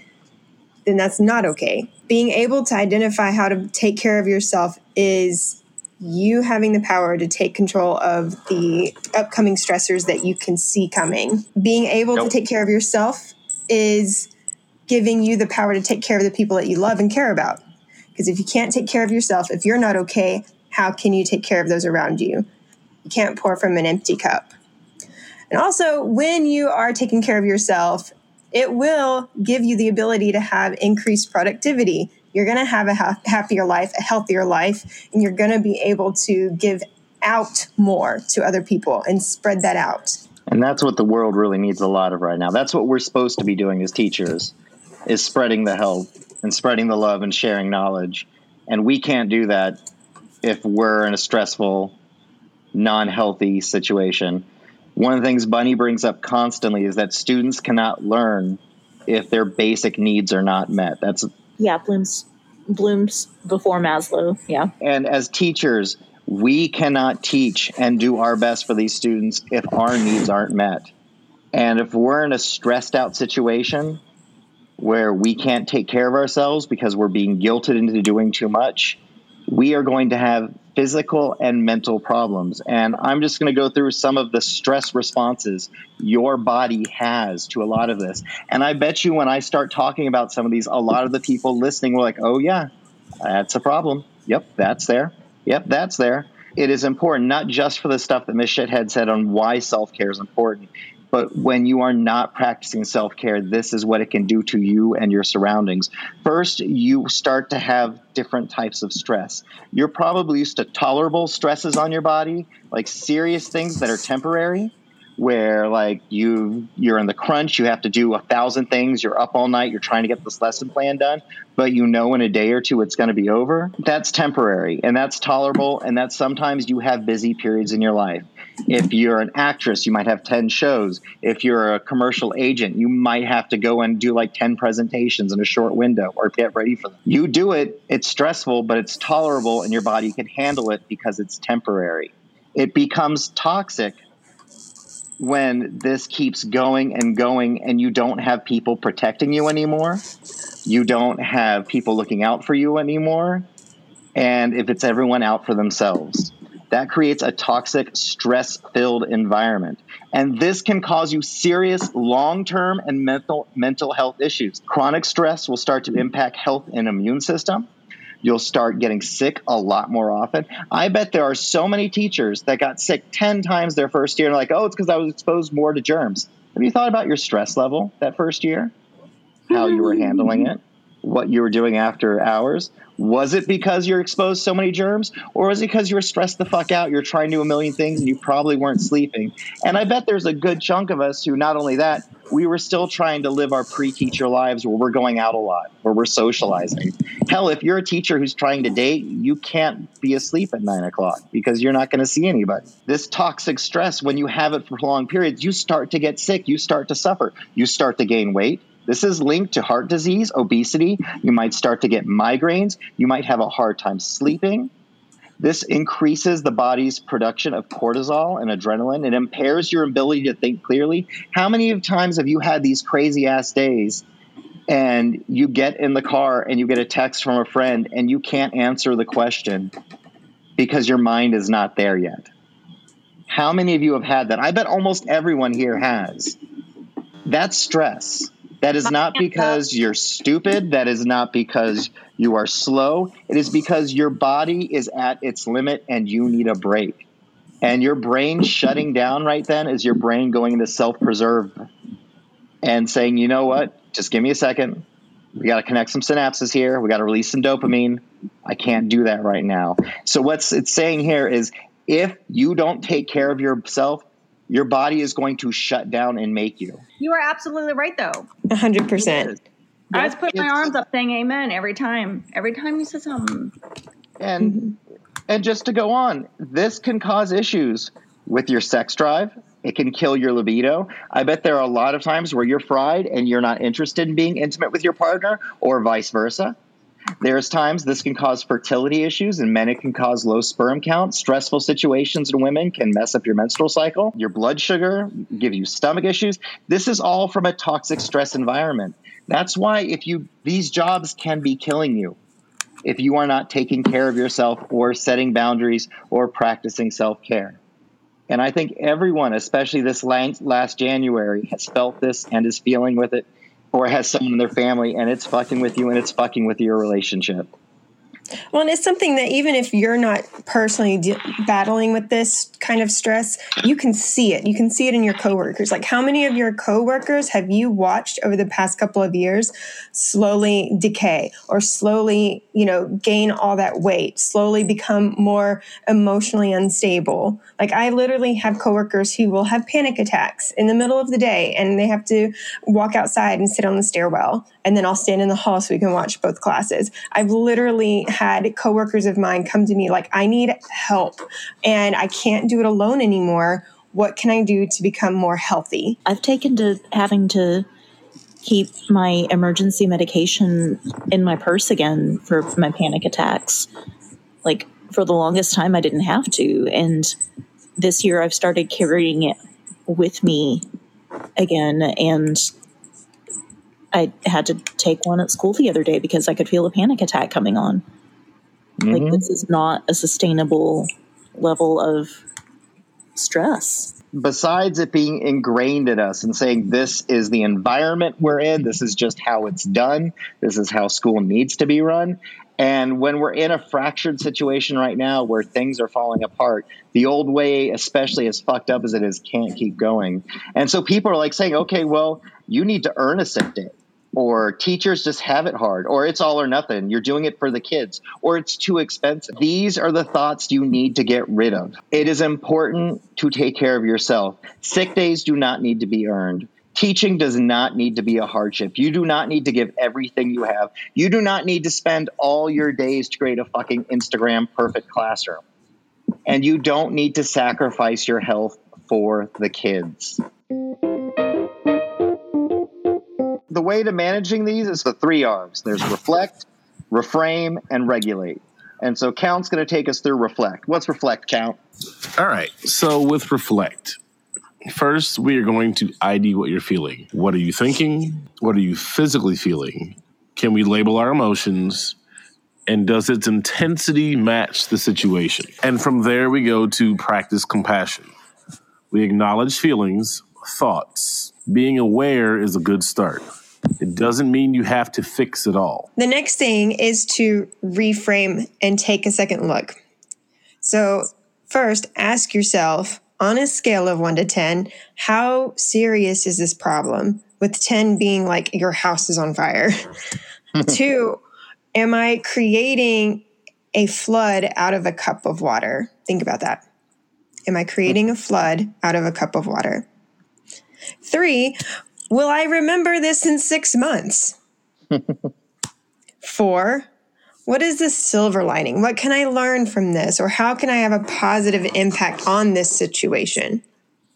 then that's not okay. Being able to identify how to take care of yourself is you having the power to take control of the upcoming stressors that you can see coming. Being able nope. to take care of yourself is giving you the power to take care of the people that you love and care about. Because if you can't take care of yourself, if you're not okay, how can you take care of those around you? You can't pour from an empty cup. And also, when you are taking care of yourself it will give you the ability to have increased productivity. You're going to have a ha- happier life, a healthier life, and you're going to be able to give out more to other people and spread that out. And that's what the world really needs a lot of right now. That's what we're supposed to be doing as teachers is spreading the help and spreading the love and sharing knowledge. And we can't do that if we're in a stressful, non-healthy situation one of the things Bunny brings up constantly is that students cannot learn if their basic needs are not met. That's yeah, Bloom's Bloom's before Maslow. Yeah, and as teachers, we cannot teach and do our best for these students if our needs aren't met. And if we're in a stressed out situation where we can't take care of ourselves because we're being guilted into doing too much, we are going to have physical and mental problems. And I'm just going to go through some of the stress responses your body has to a lot of this. And I bet you when I start talking about some of these, a lot of the people listening were like, oh, yeah, that's a problem. Yep, that's there. Yep, that's there. It is important, not just for the stuff that Miss Shithead said on why self care is important. But when you are not practicing self care, this is what it can do to you and your surroundings. First, you start to have different types of stress. You're probably used to tolerable stresses on your body, like serious things that are temporary where like you you're in the crunch you have to do a thousand things you're up all night you're trying to get this lesson plan done but you know in a day or two it's going to be over that's temporary and that's tolerable and that sometimes you have busy periods in your life if you're an actress you might have 10 shows if you're a commercial agent you might have to go and do like 10 presentations in a short window or get ready for them you do it it's stressful but it's tolerable and your body can handle it because it's temporary it becomes toxic when this keeps going and going and you don't have people protecting you anymore. You don't have people looking out for you anymore. And if it's everyone out for themselves, that creates a toxic, stress filled environment. And this can cause you serious long term and mental, mental health issues. Chronic stress will start to impact health and immune system you'll start getting sick a lot more often. I bet there are so many teachers that got sick 10 times their first year and like, oh, it's because I was exposed more to germs. Have you thought about your stress level that first year? How you were handling it? What you were doing after hours? Was it because you're exposed so many germs, or was it because you were stressed the fuck out? You're trying to do a million things and you probably weren't sleeping. And I bet there's a good chunk of us who, not only that, we were still trying to live our pre teacher lives where we're going out a lot, where we're socializing. Hell, if you're a teacher who's trying to date, you can't be asleep at nine o'clock because you're not going to see anybody. This toxic stress, when you have it for long periods, you start to get sick, you start to suffer, you start to gain weight. This is linked to heart disease, obesity. You might start to get migraines. You might have a hard time sleeping. This increases the body's production of cortisol and adrenaline. It impairs your ability to think clearly. How many times have you had these crazy ass days and you get in the car and you get a text from a friend and you can't answer the question because your mind is not there yet? How many of you have had that? I bet almost everyone here has. That's stress. That is not because you're stupid. That is not because you are slow. It is because your body is at its limit and you need a break. And your brain shutting down right then is your brain going into self preserve and saying, you know what? Just give me a second. We got to connect some synapses here. We got to release some dopamine. I can't do that right now. So, what's it's saying here is if you don't take care of yourself, your body is going to shut down and make you. You are absolutely right, though. 100%. I just put my arms up saying amen every time. Every time you said something. And and just to go on, this can cause issues with your sex drive. It can kill your libido. I bet there are a lot of times where you're fried and you're not interested in being intimate with your partner, or vice versa. There's times this can cause fertility issues in men. It can cause low sperm count. Stressful situations in women can mess up your menstrual cycle, your blood sugar, give you stomach issues. This is all from a toxic stress environment. That's why if you these jobs can be killing you if you are not taking care of yourself or setting boundaries or practicing self care. And I think everyone, especially this last January, has felt this and is feeling with it, or has someone in their family and it's fucking with you and it's fucking with your relationship. Well, and it's something that even if you're not personally de- battling with this kind of stress, you can see it. You can see it in your coworkers. Like, how many of your coworkers have you watched over the past couple of years slowly decay or slowly, you know, gain all that weight, slowly become more emotionally unstable? Like, I literally have coworkers who will have panic attacks in the middle of the day and they have to walk outside and sit on the stairwell. And then I'll stand in the hall so we can watch both classes. I've literally had coworkers of mine come to me like, I need help and I can't do it alone anymore. What can I do to become more healthy? I've taken to having to keep my emergency medication in my purse again for my panic attacks. Like for the longest time, I didn't have to. And this year, I've started carrying it with me again. And I had to take one at school the other day because I could feel a panic attack coming on. Like, mm-hmm. this is not a sustainable level of stress. Besides it being ingrained in us and saying this is the environment we're in, this is just how it's done, this is how school needs to be run. And when we're in a fractured situation right now where things are falling apart, the old way, especially as fucked up as it is, can't keep going. And so people are like saying, okay, well, you need to earn a sick day. Or teachers just have it hard, or it's all or nothing. You're doing it for the kids, or it's too expensive. These are the thoughts you need to get rid of. It is important to take care of yourself. Sick days do not need to be earned. Teaching does not need to be a hardship. You do not need to give everything you have. You do not need to spend all your days to create a fucking Instagram perfect classroom. And you don't need to sacrifice your health for the kids. The way to managing these is the three R's there's reflect, reframe, and regulate. And so Count's going to take us through reflect. What's reflect, Count? All right. So with reflect, first we are going to ID what you're feeling. What are you thinking? What are you physically feeling? Can we label our emotions? And does its intensity match the situation? And from there we go to practice compassion. We acknowledge feelings, thoughts. Being aware is a good start. It doesn't mean you have to fix it all. The next thing is to reframe and take a second look. So, first, ask yourself on a scale of one to 10, how serious is this problem? With 10 being like your house is on fire. Two, Am I creating a flood out of a cup of water? Think about that. Am I creating a flood out of a cup of water? Three, will I remember this in six months? Four, what is the silver lining? What can I learn from this? Or how can I have a positive impact on this situation?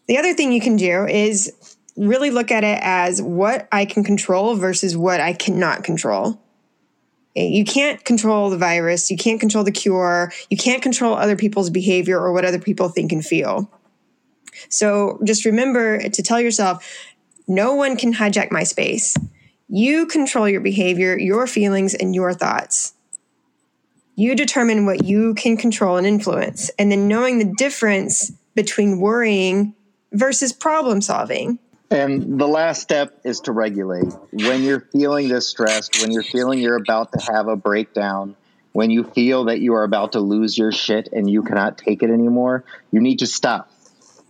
The other thing you can do is really look at it as what I can control versus what I cannot control. Eh, you can't control the virus, you can't control the cure, you can't control other people's behavior or what other people think and feel. So just remember to tell yourself no one can hijack my space. You control your behavior, your feelings, and your thoughts. You determine what you can control and influence, and then knowing the difference between worrying versus problem solving. And the last step is to regulate. When you're feeling this stressed, when you're feeling you're about to have a breakdown, when you feel that you are about to lose your shit and you cannot take it anymore, you need to stop.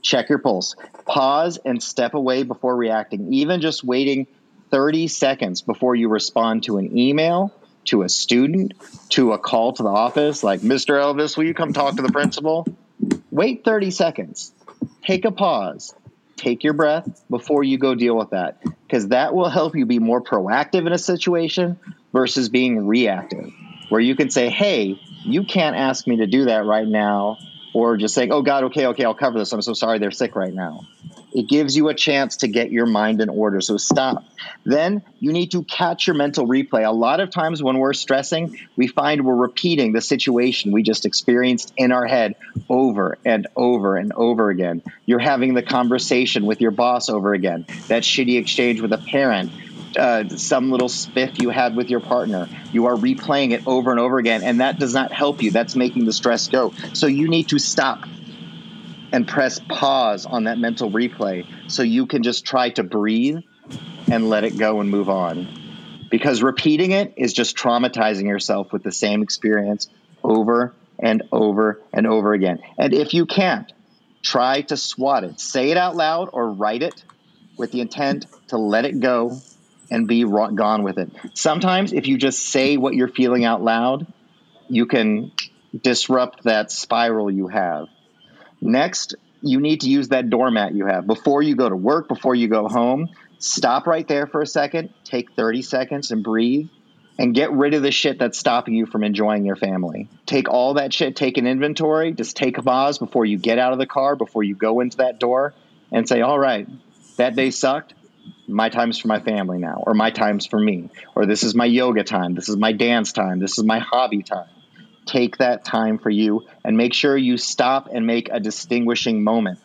Check your pulse. Pause and step away before reacting. Even just waiting 30 seconds before you respond to an email, to a student, to a call to the office, like, Mr. Elvis, will you come talk to the principal? Wait 30 seconds. Take a pause take your breath before you go deal with that because that will help you be more proactive in a situation versus being reactive where you can say hey you can't ask me to do that right now or just saying oh god okay okay i'll cover this i'm so sorry they're sick right now it gives you a chance to get your mind in order. So stop. Then you need to catch your mental replay. A lot of times when we're stressing, we find we're repeating the situation we just experienced in our head over and over and over again. You're having the conversation with your boss over again, that shitty exchange with a parent. Uh, some little spiff you had with your partner. You are replaying it over and over again, and that does not help you. That's making the stress go. So you need to stop and press pause on that mental replay so you can just try to breathe and let it go and move on. Because repeating it is just traumatizing yourself with the same experience over and over and over again. And if you can't, try to swat it. Say it out loud or write it with the intent to let it go and be gone with it. Sometimes, if you just say what you're feeling out loud, you can disrupt that spiral you have. Next, you need to use that doormat you have before you go to work, before you go home. Stop right there for a second, take 30 seconds and breathe and get rid of the shit that's stopping you from enjoying your family. Take all that shit, take an inventory, just take a pause before you get out of the car, before you go into that door, and say, all right, that day sucked. My time's for my family now, or my time's for me, or this is my yoga time, this is my dance time, this is my hobby time take that time for you and make sure you stop and make a distinguishing moment.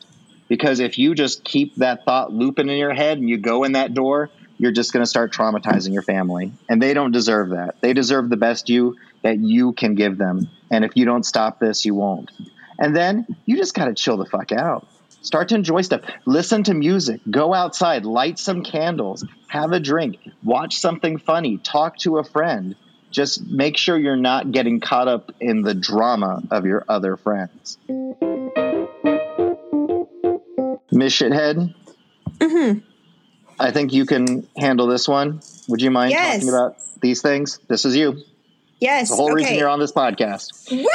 Because if you just keep that thought looping in your head and you go in that door, you're just going to start traumatizing your family. And they don't deserve that. They deserve the best you that you can give them. And if you don't stop this, you won't. And then you just got to chill the fuck out. Start to enjoy stuff. Listen to music. Go outside. Light some candles. Have a drink. Watch something funny. Talk to a friend just make sure you're not getting caught up in the drama of your other friends. Miss Shithead? Mm-hmm. I think you can handle this one. Would you mind yes. talking about these things? This is you. Yes. the whole okay. reason you're on this podcast. Woo!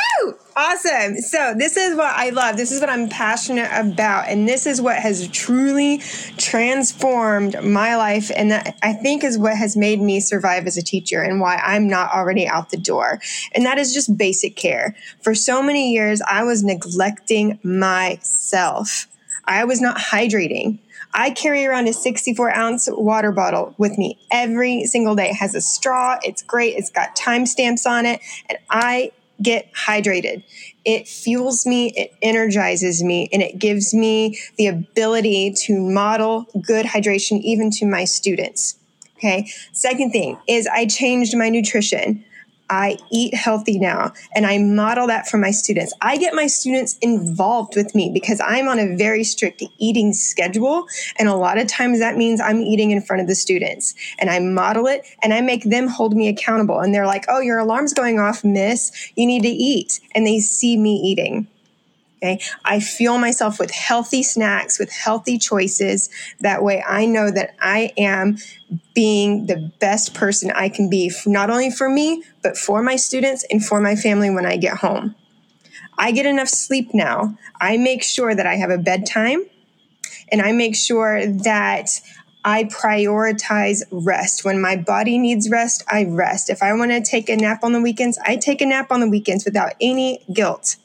Awesome. So, this is what I love. This is what I'm passionate about. And this is what has truly transformed my life. And that I think is what has made me survive as a teacher and why I'm not already out the door. And that is just basic care. For so many years, I was neglecting myself. I was not hydrating. I carry around a 64 ounce water bottle with me every single day. It has a straw. It's great. It's got timestamps on it. And I get hydrated. It fuels me, it energizes me, and it gives me the ability to model good hydration even to my students. Okay. Second thing is I changed my nutrition. I eat healthy now and I model that for my students. I get my students involved with me because I'm on a very strict eating schedule. And a lot of times that means I'm eating in front of the students and I model it and I make them hold me accountable. And they're like, oh, your alarm's going off, miss. You need to eat. And they see me eating. Okay. I fuel myself with healthy snacks, with healthy choices. That way I know that I am being the best person I can be, not only for me, but for my students and for my family when I get home. I get enough sleep now. I make sure that I have a bedtime and I make sure that I prioritize rest. When my body needs rest, I rest. If I want to take a nap on the weekends, I take a nap on the weekends without any guilt.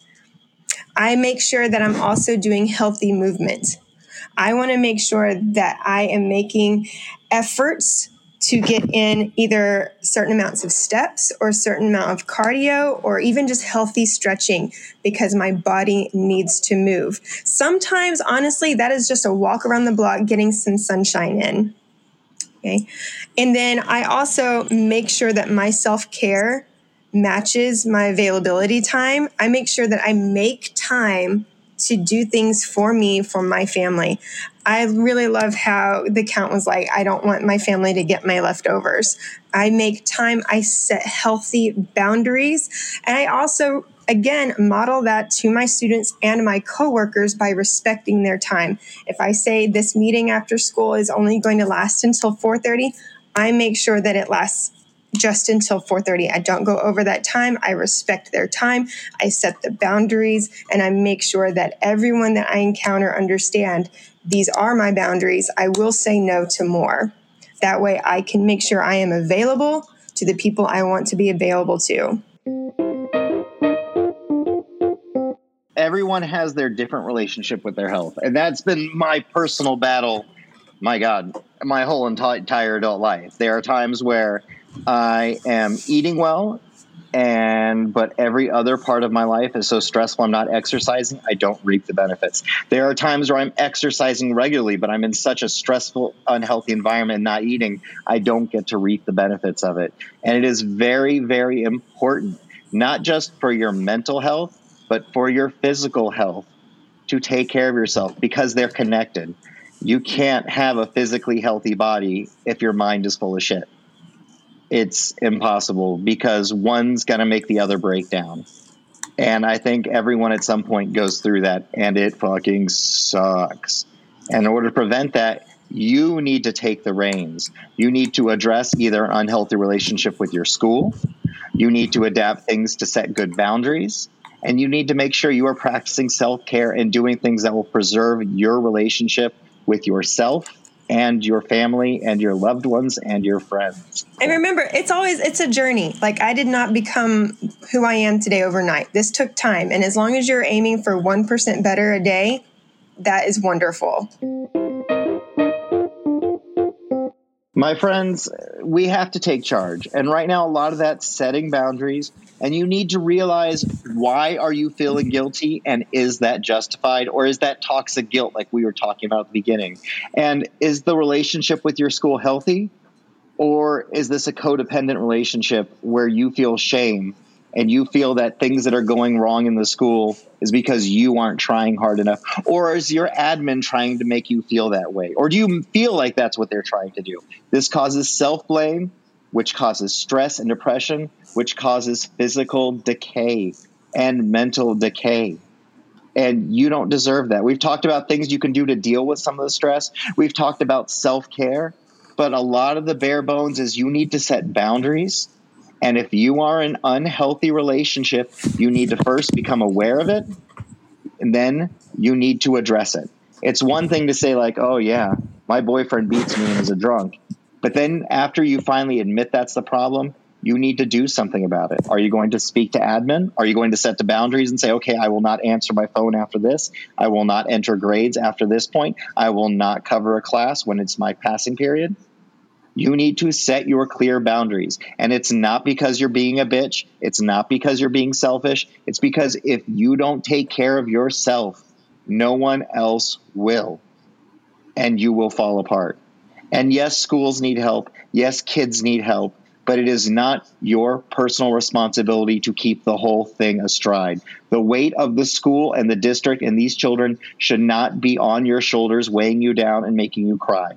I make sure that I'm also doing healthy movement. I want to make sure that I am making efforts to get in either certain amounts of steps or certain amount of cardio or even just healthy stretching because my body needs to move. Sometimes, honestly, that is just a walk around the block getting some sunshine in. Okay. And then I also make sure that my self care matches my availability time. I make sure that I make time to do things for me, for my family. I really love how the count was like, I don't want my family to get my leftovers. I make time, I set healthy boundaries. And I also, again, model that to my students and my coworkers by respecting their time. If I say this meeting after school is only going to last until 4:30, I make sure that it lasts just until 4:30. I don't go over that time. I respect their time. I set the boundaries and I make sure that everyone that I encounter understand these are my boundaries. I will say no to more. That way I can make sure I am available to the people I want to be available to. Everyone has their different relationship with their health, and that's been my personal battle. My God, my whole entire adult life. There are times where I am eating well, and but every other part of my life is so stressful. I'm not exercising. I don't reap the benefits. There are times where I'm exercising regularly, but I'm in such a stressful, unhealthy environment, not eating. I don't get to reap the benefits of it, and it is very, very important, not just for your mental health, but for your physical health, to take care of yourself because they're connected. You can't have a physically healthy body if your mind is full of shit it's impossible because one's going to make the other break down. And I think everyone at some point goes through that, and it fucking sucks. And in order to prevent that, you need to take the reins. You need to address either an unhealthy relationship with your school. You need to adapt things to set good boundaries. And you need to make sure you are practicing self care and doing things that will preserve your relationship with yourself and your family and your loved ones and your friends. And remember, it's always it's a journey. Like I did not become who I am today overnight. This took time, and as long as you're aiming for 1% better a day, that is wonderful. My friends, we have to take charge. And right now, a lot of that's setting boundaries. And you need to realize why are you feeling guilty and is that justified or is that toxic guilt like we were talking about at the beginning? And is the relationship with your school healthy? Or is this a codependent relationship where you feel shame and you feel that things that are going wrong in the school is because you aren't trying hard enough or is your admin trying to make you feel that way or do you feel like that's what they're trying to do this causes self-blame which causes stress and depression which causes physical decay and mental decay. And you don't deserve that. We've talked about things you can do to deal with some of the stress. We've talked about self-care but a lot of the bare bones is you need to set boundaries. And if you are in an unhealthy relationship, you need to first become aware of it, and then you need to address it. It's one thing to say like, "Oh yeah, my boyfriend beats me and is a drunk," but then after you finally admit that's the problem, you need to do something about it. Are you going to speak to admin? Are you going to set the boundaries and say, okay, I will not answer my phone after this. I will not enter grades after this point. I will not cover a class when it's my passing period. You need to set your clear boundaries. And it's not because you're being a bitch. It's not because you're being selfish. It's because if you don't take care of yourself, no one else will. And you will fall apart. And yes, schools need help. Yes, kids need help. But it is not your personal responsibility to keep the whole thing astride. The weight of the school and the district and these children should not be on your shoulders, weighing you down and making you cry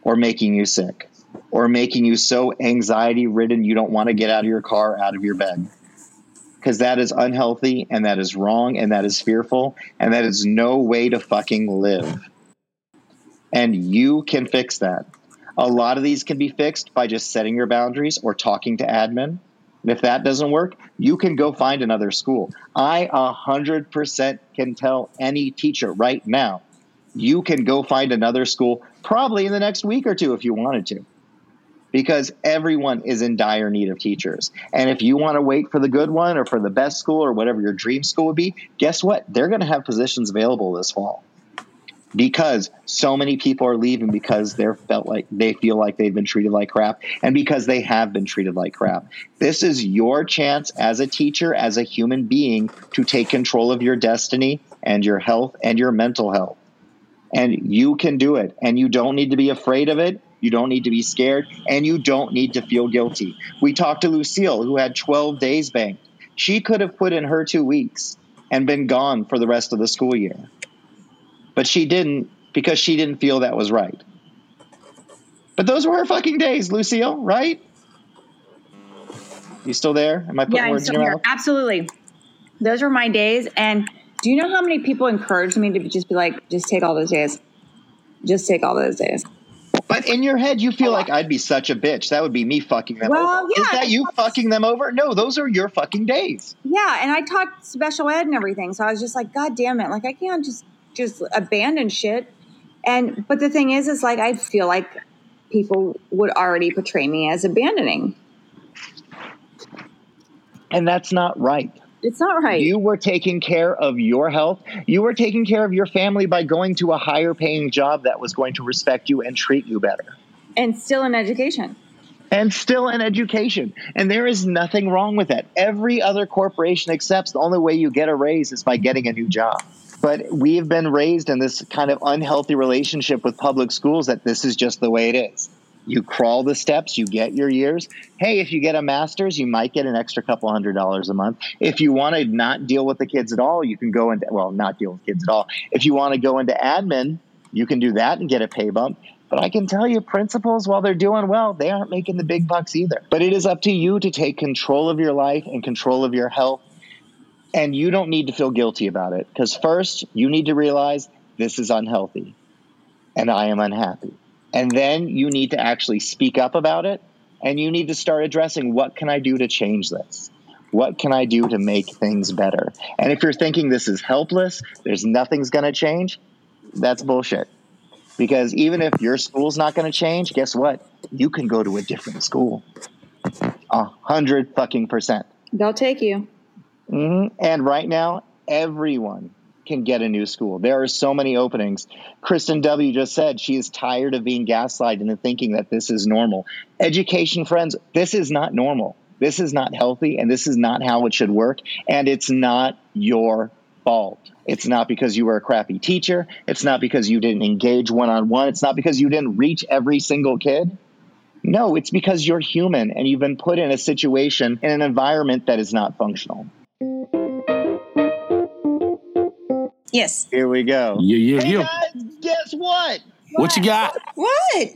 or making you sick or making you so anxiety ridden you don't want to get out of your car, out of your bed. because that is unhealthy and that is wrong and that is fearful and that is no way to fucking live. And you can fix that. A lot of these can be fixed by just setting your boundaries or talking to admin. And if that doesn't work, you can go find another school. I 100% can tell any teacher right now, you can go find another school probably in the next week or two if you wanted to. Because everyone is in dire need of teachers. And if you want to wait for the good one or for the best school or whatever your dream school would be, guess what? They're going to have positions available this fall because so many people are leaving because they're felt like they feel like they've been treated like crap and because they have been treated like crap. This is your chance as a teacher, as a human being, to take control of your destiny and your health and your mental health. And you can do it. And you don't need to be afraid of it. You don't need to be scared. And you don't need to feel guilty. We talked to Lucille, who had 12 days banked. She could have put in her two weeks and been gone for the rest of the school year but she didn't because she didn't feel that was right. But those were her fucking days, Lucille, right? You still there? Am I putting Yeah, I'm words in still your here. mouth? Absolutely. Those were my days. And do you know how many people encouraged me to just be like, just take all those days? Just take all those days. But in your head, you feel like I'd be such a bitch. That would be me fucking them Well, over. Is yeah, that you fucking them over? No, those are your fucking days. Yeah, and I taught special ed and everything, so I was just like, God damn it! Like I can't just just abandon shit. And but the thing is, is like I feel like people would already portray me as abandoning. And that's not right. It's not right. You were taking care of your health. You were taking care of your family by going to a higher paying job that was going to respect you and treat you better. and still in education. and still in education. And there is nothing wrong with that. Every other corporation accepts the only way you get a raise is by getting a new job. But we've been raised in this kind of unhealthy relationship with public schools that this is just the way it is. You crawl the steps, you get your years. Hey, if you get a master's, you might get an extra couple hundred dollars a month. If you want to not deal with the kids at all, you can go into, well, not deal with kids at all. If you want to go into admin, you can do that and get a pay bump. But I can tell you, principals, while they're doing well, they aren't making the big bucks either. But it is up to you to take control of your life and control of your health. And you don't need to feel guilty about it. Because first, you need to realize this is unhealthy and I am unhappy. And then you need to actually speak up about it and you need to start addressing what can I do to change this? What can I do to make things better? And if you're thinking this is helpless, there's nothing's going to change, that's bullshit. Because even if your school's not going to change, guess what? You can go to a different school. A hundred fucking percent. They'll take you. Hmm And right now, everyone can get a new school. There are so many openings. Kristen W. just said she is tired of being gaslighted into thinking that this is normal. Education friends, this is not normal. This is not healthy, and this is not how it should work. And it's not your fault. It's not because you were a crappy teacher. It's not because you didn't engage one on one. It's not because you didn't reach every single kid. No, it's because you're human and you've been put in a situation, in an environment that is not functional. Yes. Here we go. Yeah, yeah, Hey yeah. guys, guess what? What you got? What?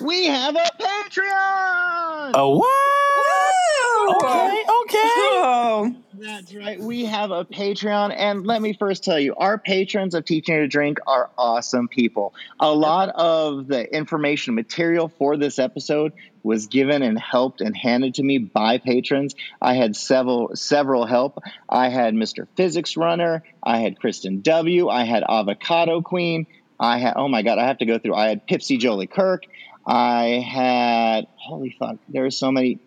We have a Patreon. A what? Wow. Okay, okay. Oh. That's right. We have a Patreon. And let me first tell you, our patrons of Teaching You to Drink are awesome people. A lot of the information material for this episode was given and helped and handed to me by patrons. I had several several help. I had Mr. Physics Runner, I had Kristen W, I had Avocado Queen, I had oh my god, I have to go through. I had Pipsy Jolie Kirk, I had holy fuck, there are so many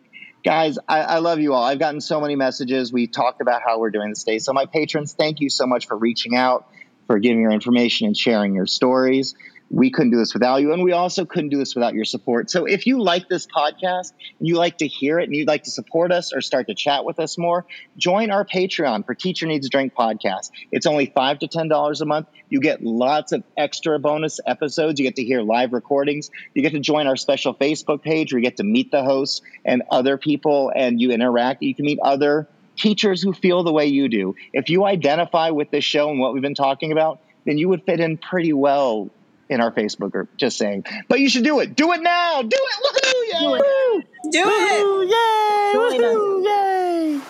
guys I, I love you all. I've gotten so many messages. We talked about how we're doing this day so my patrons thank you so much for reaching out for giving your information and sharing your stories we couldn't do this without you and we also couldn't do this without your support. So if you like this podcast and you like to hear it and you'd like to support us or start to chat with us more join our patreon for teacher needs drink podcast. It's only five to ten dollars a month. You get lots of extra bonus episodes. You get to hear live recordings. You get to join our special facebook page where you get to meet the hosts and other people and you interact. You can meet other teachers who feel the way you do. If you identify with this show and what we've been talking about then you would fit in pretty well in our Facebook group, just saying. But you should do it. Do it now. Do it. Woohoo! Yay! Do Woo-hoo. it. Yay! Woo-hoo. Yay!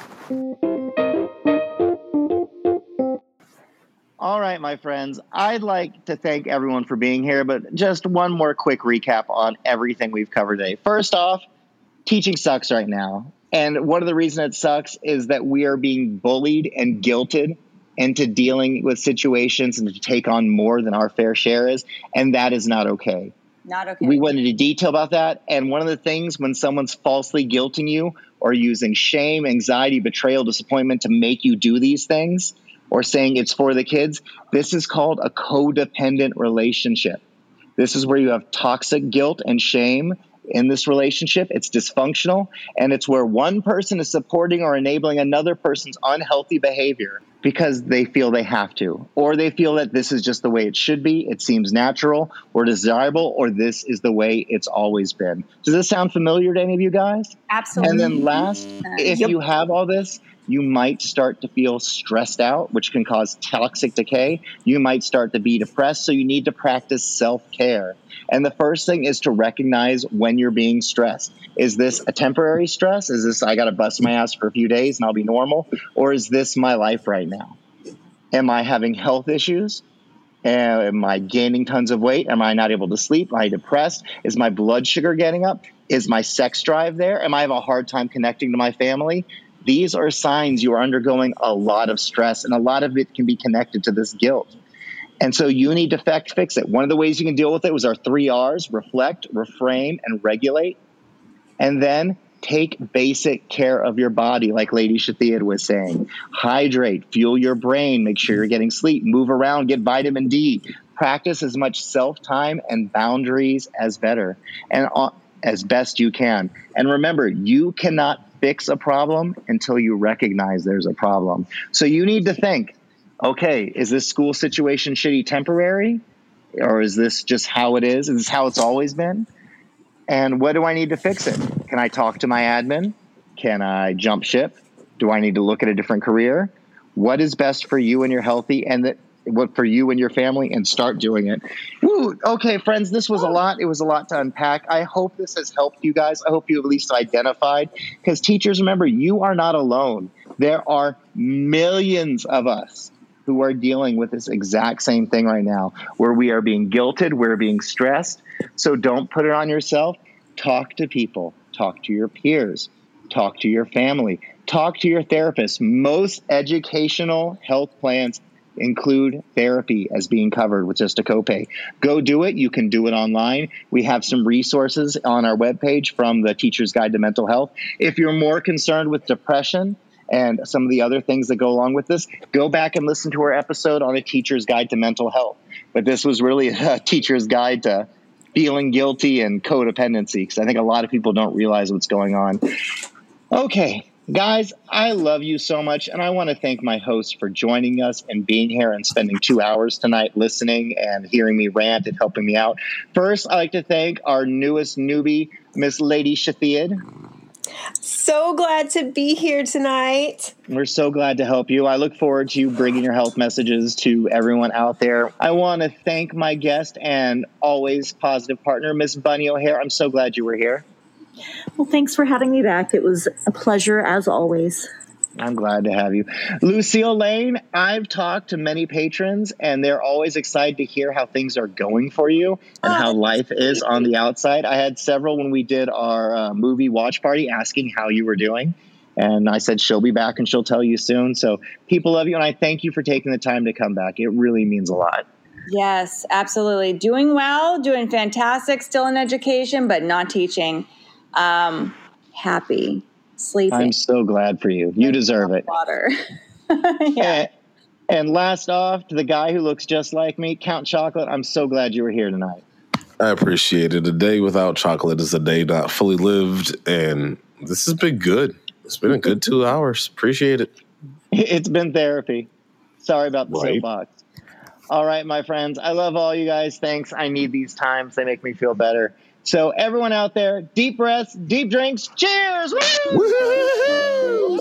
All right, my friends, I'd like to thank everyone for being here, but just one more quick recap on everything we've covered today. First off, teaching sucks right now. And one of the reasons it sucks is that we are being bullied and guilted into dealing with situations and to take on more than our fair share is. And that is not okay. Not okay. We went into detail about that. And one of the things when someone's falsely guilting you or using shame, anxiety, betrayal, disappointment to make you do these things or saying it's for the kids, this is called a codependent relationship. This is where you have toxic guilt and shame in this relationship. It's dysfunctional, and it's where one person is supporting or enabling another person's unhealthy behavior because they feel they have to, or they feel that this is just the way it should be, it seems natural or desirable, or this is the way it's always been. Does this sound familiar to any of you guys? Absolutely. And then last, if Yep. you have all this, you might start to feel stressed out, which can cause toxic decay. You might start to be depressed, so you need to practice self care. And the first thing is to recognize when you're being stressed. Is this a temporary stress? Is this, I got to bust my ass for a few days and I'll be normal? Or is this my life right now? Am I having health issues? Am I gaining tons of weight? Am I not able to sleep? Am I depressed? Is my blood sugar getting up? Is my sex drive there? Am I having a hard time connecting to my family? These are signs you are undergoing a lot of stress, and a lot of it can be connected to this guilt. And so you need to fact fix it. One of the ways you can deal with it was our three R's reflect, reframe, and regulate. And then take basic care of your body, like Lady Shithead was saying. Hydrate, fuel your brain, make sure you're getting sleep, move around, get vitamin D. Practice as much self time and boundaries as better and uh, as best you can. And remember, you cannot fix a problem until you recognize there's a problem. So you need to think okay, is this school situation shitty temporary? Or is this just how it is? Is this how it's always been? And what do I need to fix it? Can I talk to my admin? Can I jump ship? Do I need to look at a different career? What is best for you and your healthy and that what for you and your family and start doing it. Woo, okay, friends, this was a lot. It was a lot to unpack. I hope this has helped you guys. I hope you at least identified because teachers, remember, you are not alone. There are millions of us who are dealing with this exact same thing right now, where we are being guilted, we're being stressed. So don't put it on yourself. Talk to people, talk to your peers, talk to your family, talk to your therapist. Most educational health plans include therapy as being covered with just a copay. Go do it. You can do it online. We have some resources on our webpage from the Teacher's Guide to Mental Health. If you're more concerned with depression, and some of the other things that go along with this, go back and listen to our episode on a teacher's guide to mental health. But this was really a teacher's guide to feeling guilty and codependency because I think a lot of people don't realize what's going on. Okay, guys, I love you so much, and I want to thank my host for joining us and being here and spending two hours tonight listening and hearing me rant and helping me out. First, I'd like to thank our newest newbie, Miss Lady Shithead. So glad to be here tonight. We're so glad to help you. I look forward to you bringing your health messages to everyone out there. I want to thank my guest and always positive partner, Miss Bunny O'Hare. I'm so glad you were here. Well, thanks for having me back. It was a pleasure as always. I'm glad to have you. Lucille Lane, I've talked to many patrons, and they're always excited to hear how things are going for you and how life is on the outside. I had several when we did our uh, movie watch party asking how you were doing. And I said she'll be back and she'll tell you soon. So people love you, and I thank you for taking the time to come back. It really means a lot. Yes, absolutely. Doing well, doing fantastic, still in education, but not teaching. Um, happy, sleeping, I'm so glad for you. You deserve it. water. yeah. And, and last off, to the guy who looks just like me, Count Chocolate, I'm so glad you were here tonight. I appreciate it. A day without chocolate is a day not fully lived, and this has been good. It's been a good two hours. Appreciate it. It's been therapy. Sorry about the Right. soapbox. All right, my friends. I love all you guys. Thanks. I need these times. They make me feel better. So, everyone out there, deep breaths, deep drinks. Cheers! Woo! Woohoo!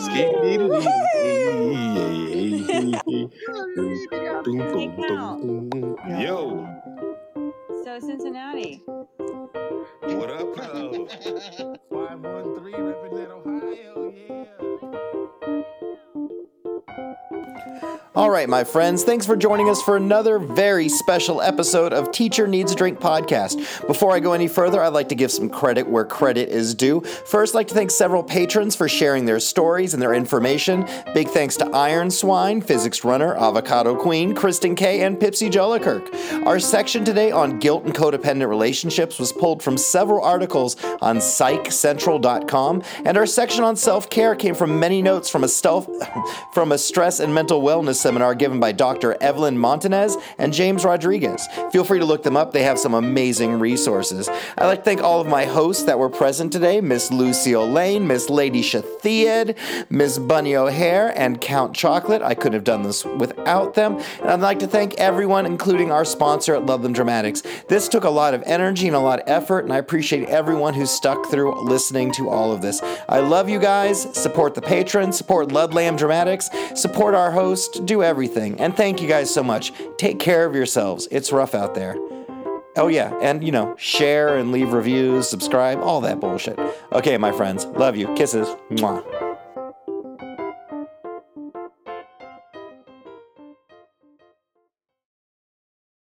Yo, So Cincinnati. what up, though? 513 Lebanon, Ohio, yeah. All right, my friends, thanks for joining us for another very special episode of Teacher Needs a Drink podcast. Before I go any further, I'd like to give some credit where credit is due. First, I'd like to thank several patrons for sharing their stories and their information. Big thanks to Iron Swine, Physics Runner, Avocado Queen, Kristen K, and Pipsy Jollikirk. Our section today on guilt and codependent relationships was pulled from several articles on psychcentral.com, and our section on self-care came from many notes from a stealth, from a stress and mental wellness seminar given by Dr. Evelyn Montanez and James Rodriguez. Feel free to look them up, they have some amazing resources. I'd like to thank all of my hosts that were present today Miss Lucille Lane, Miss Lady Shithead, Miss Bunny O'Hare, and Count Chocolate. I couldn't have done this without them. And I'd like to thank everyone, including our sponsor at Love Them Dramatics. This took a lot of energy and a lot of effort, and I appreciate everyone who stuck through listening to all of this. I love you guys. Support the patrons, support Ludlam Dramatics, support our host, do everything. And thank you guys so much. Take care of yourselves. It's rough out there. Oh, yeah. And, you know, share and leave reviews, subscribe, all that bullshit. Okay, my friends. Love you. Kisses. Mwah.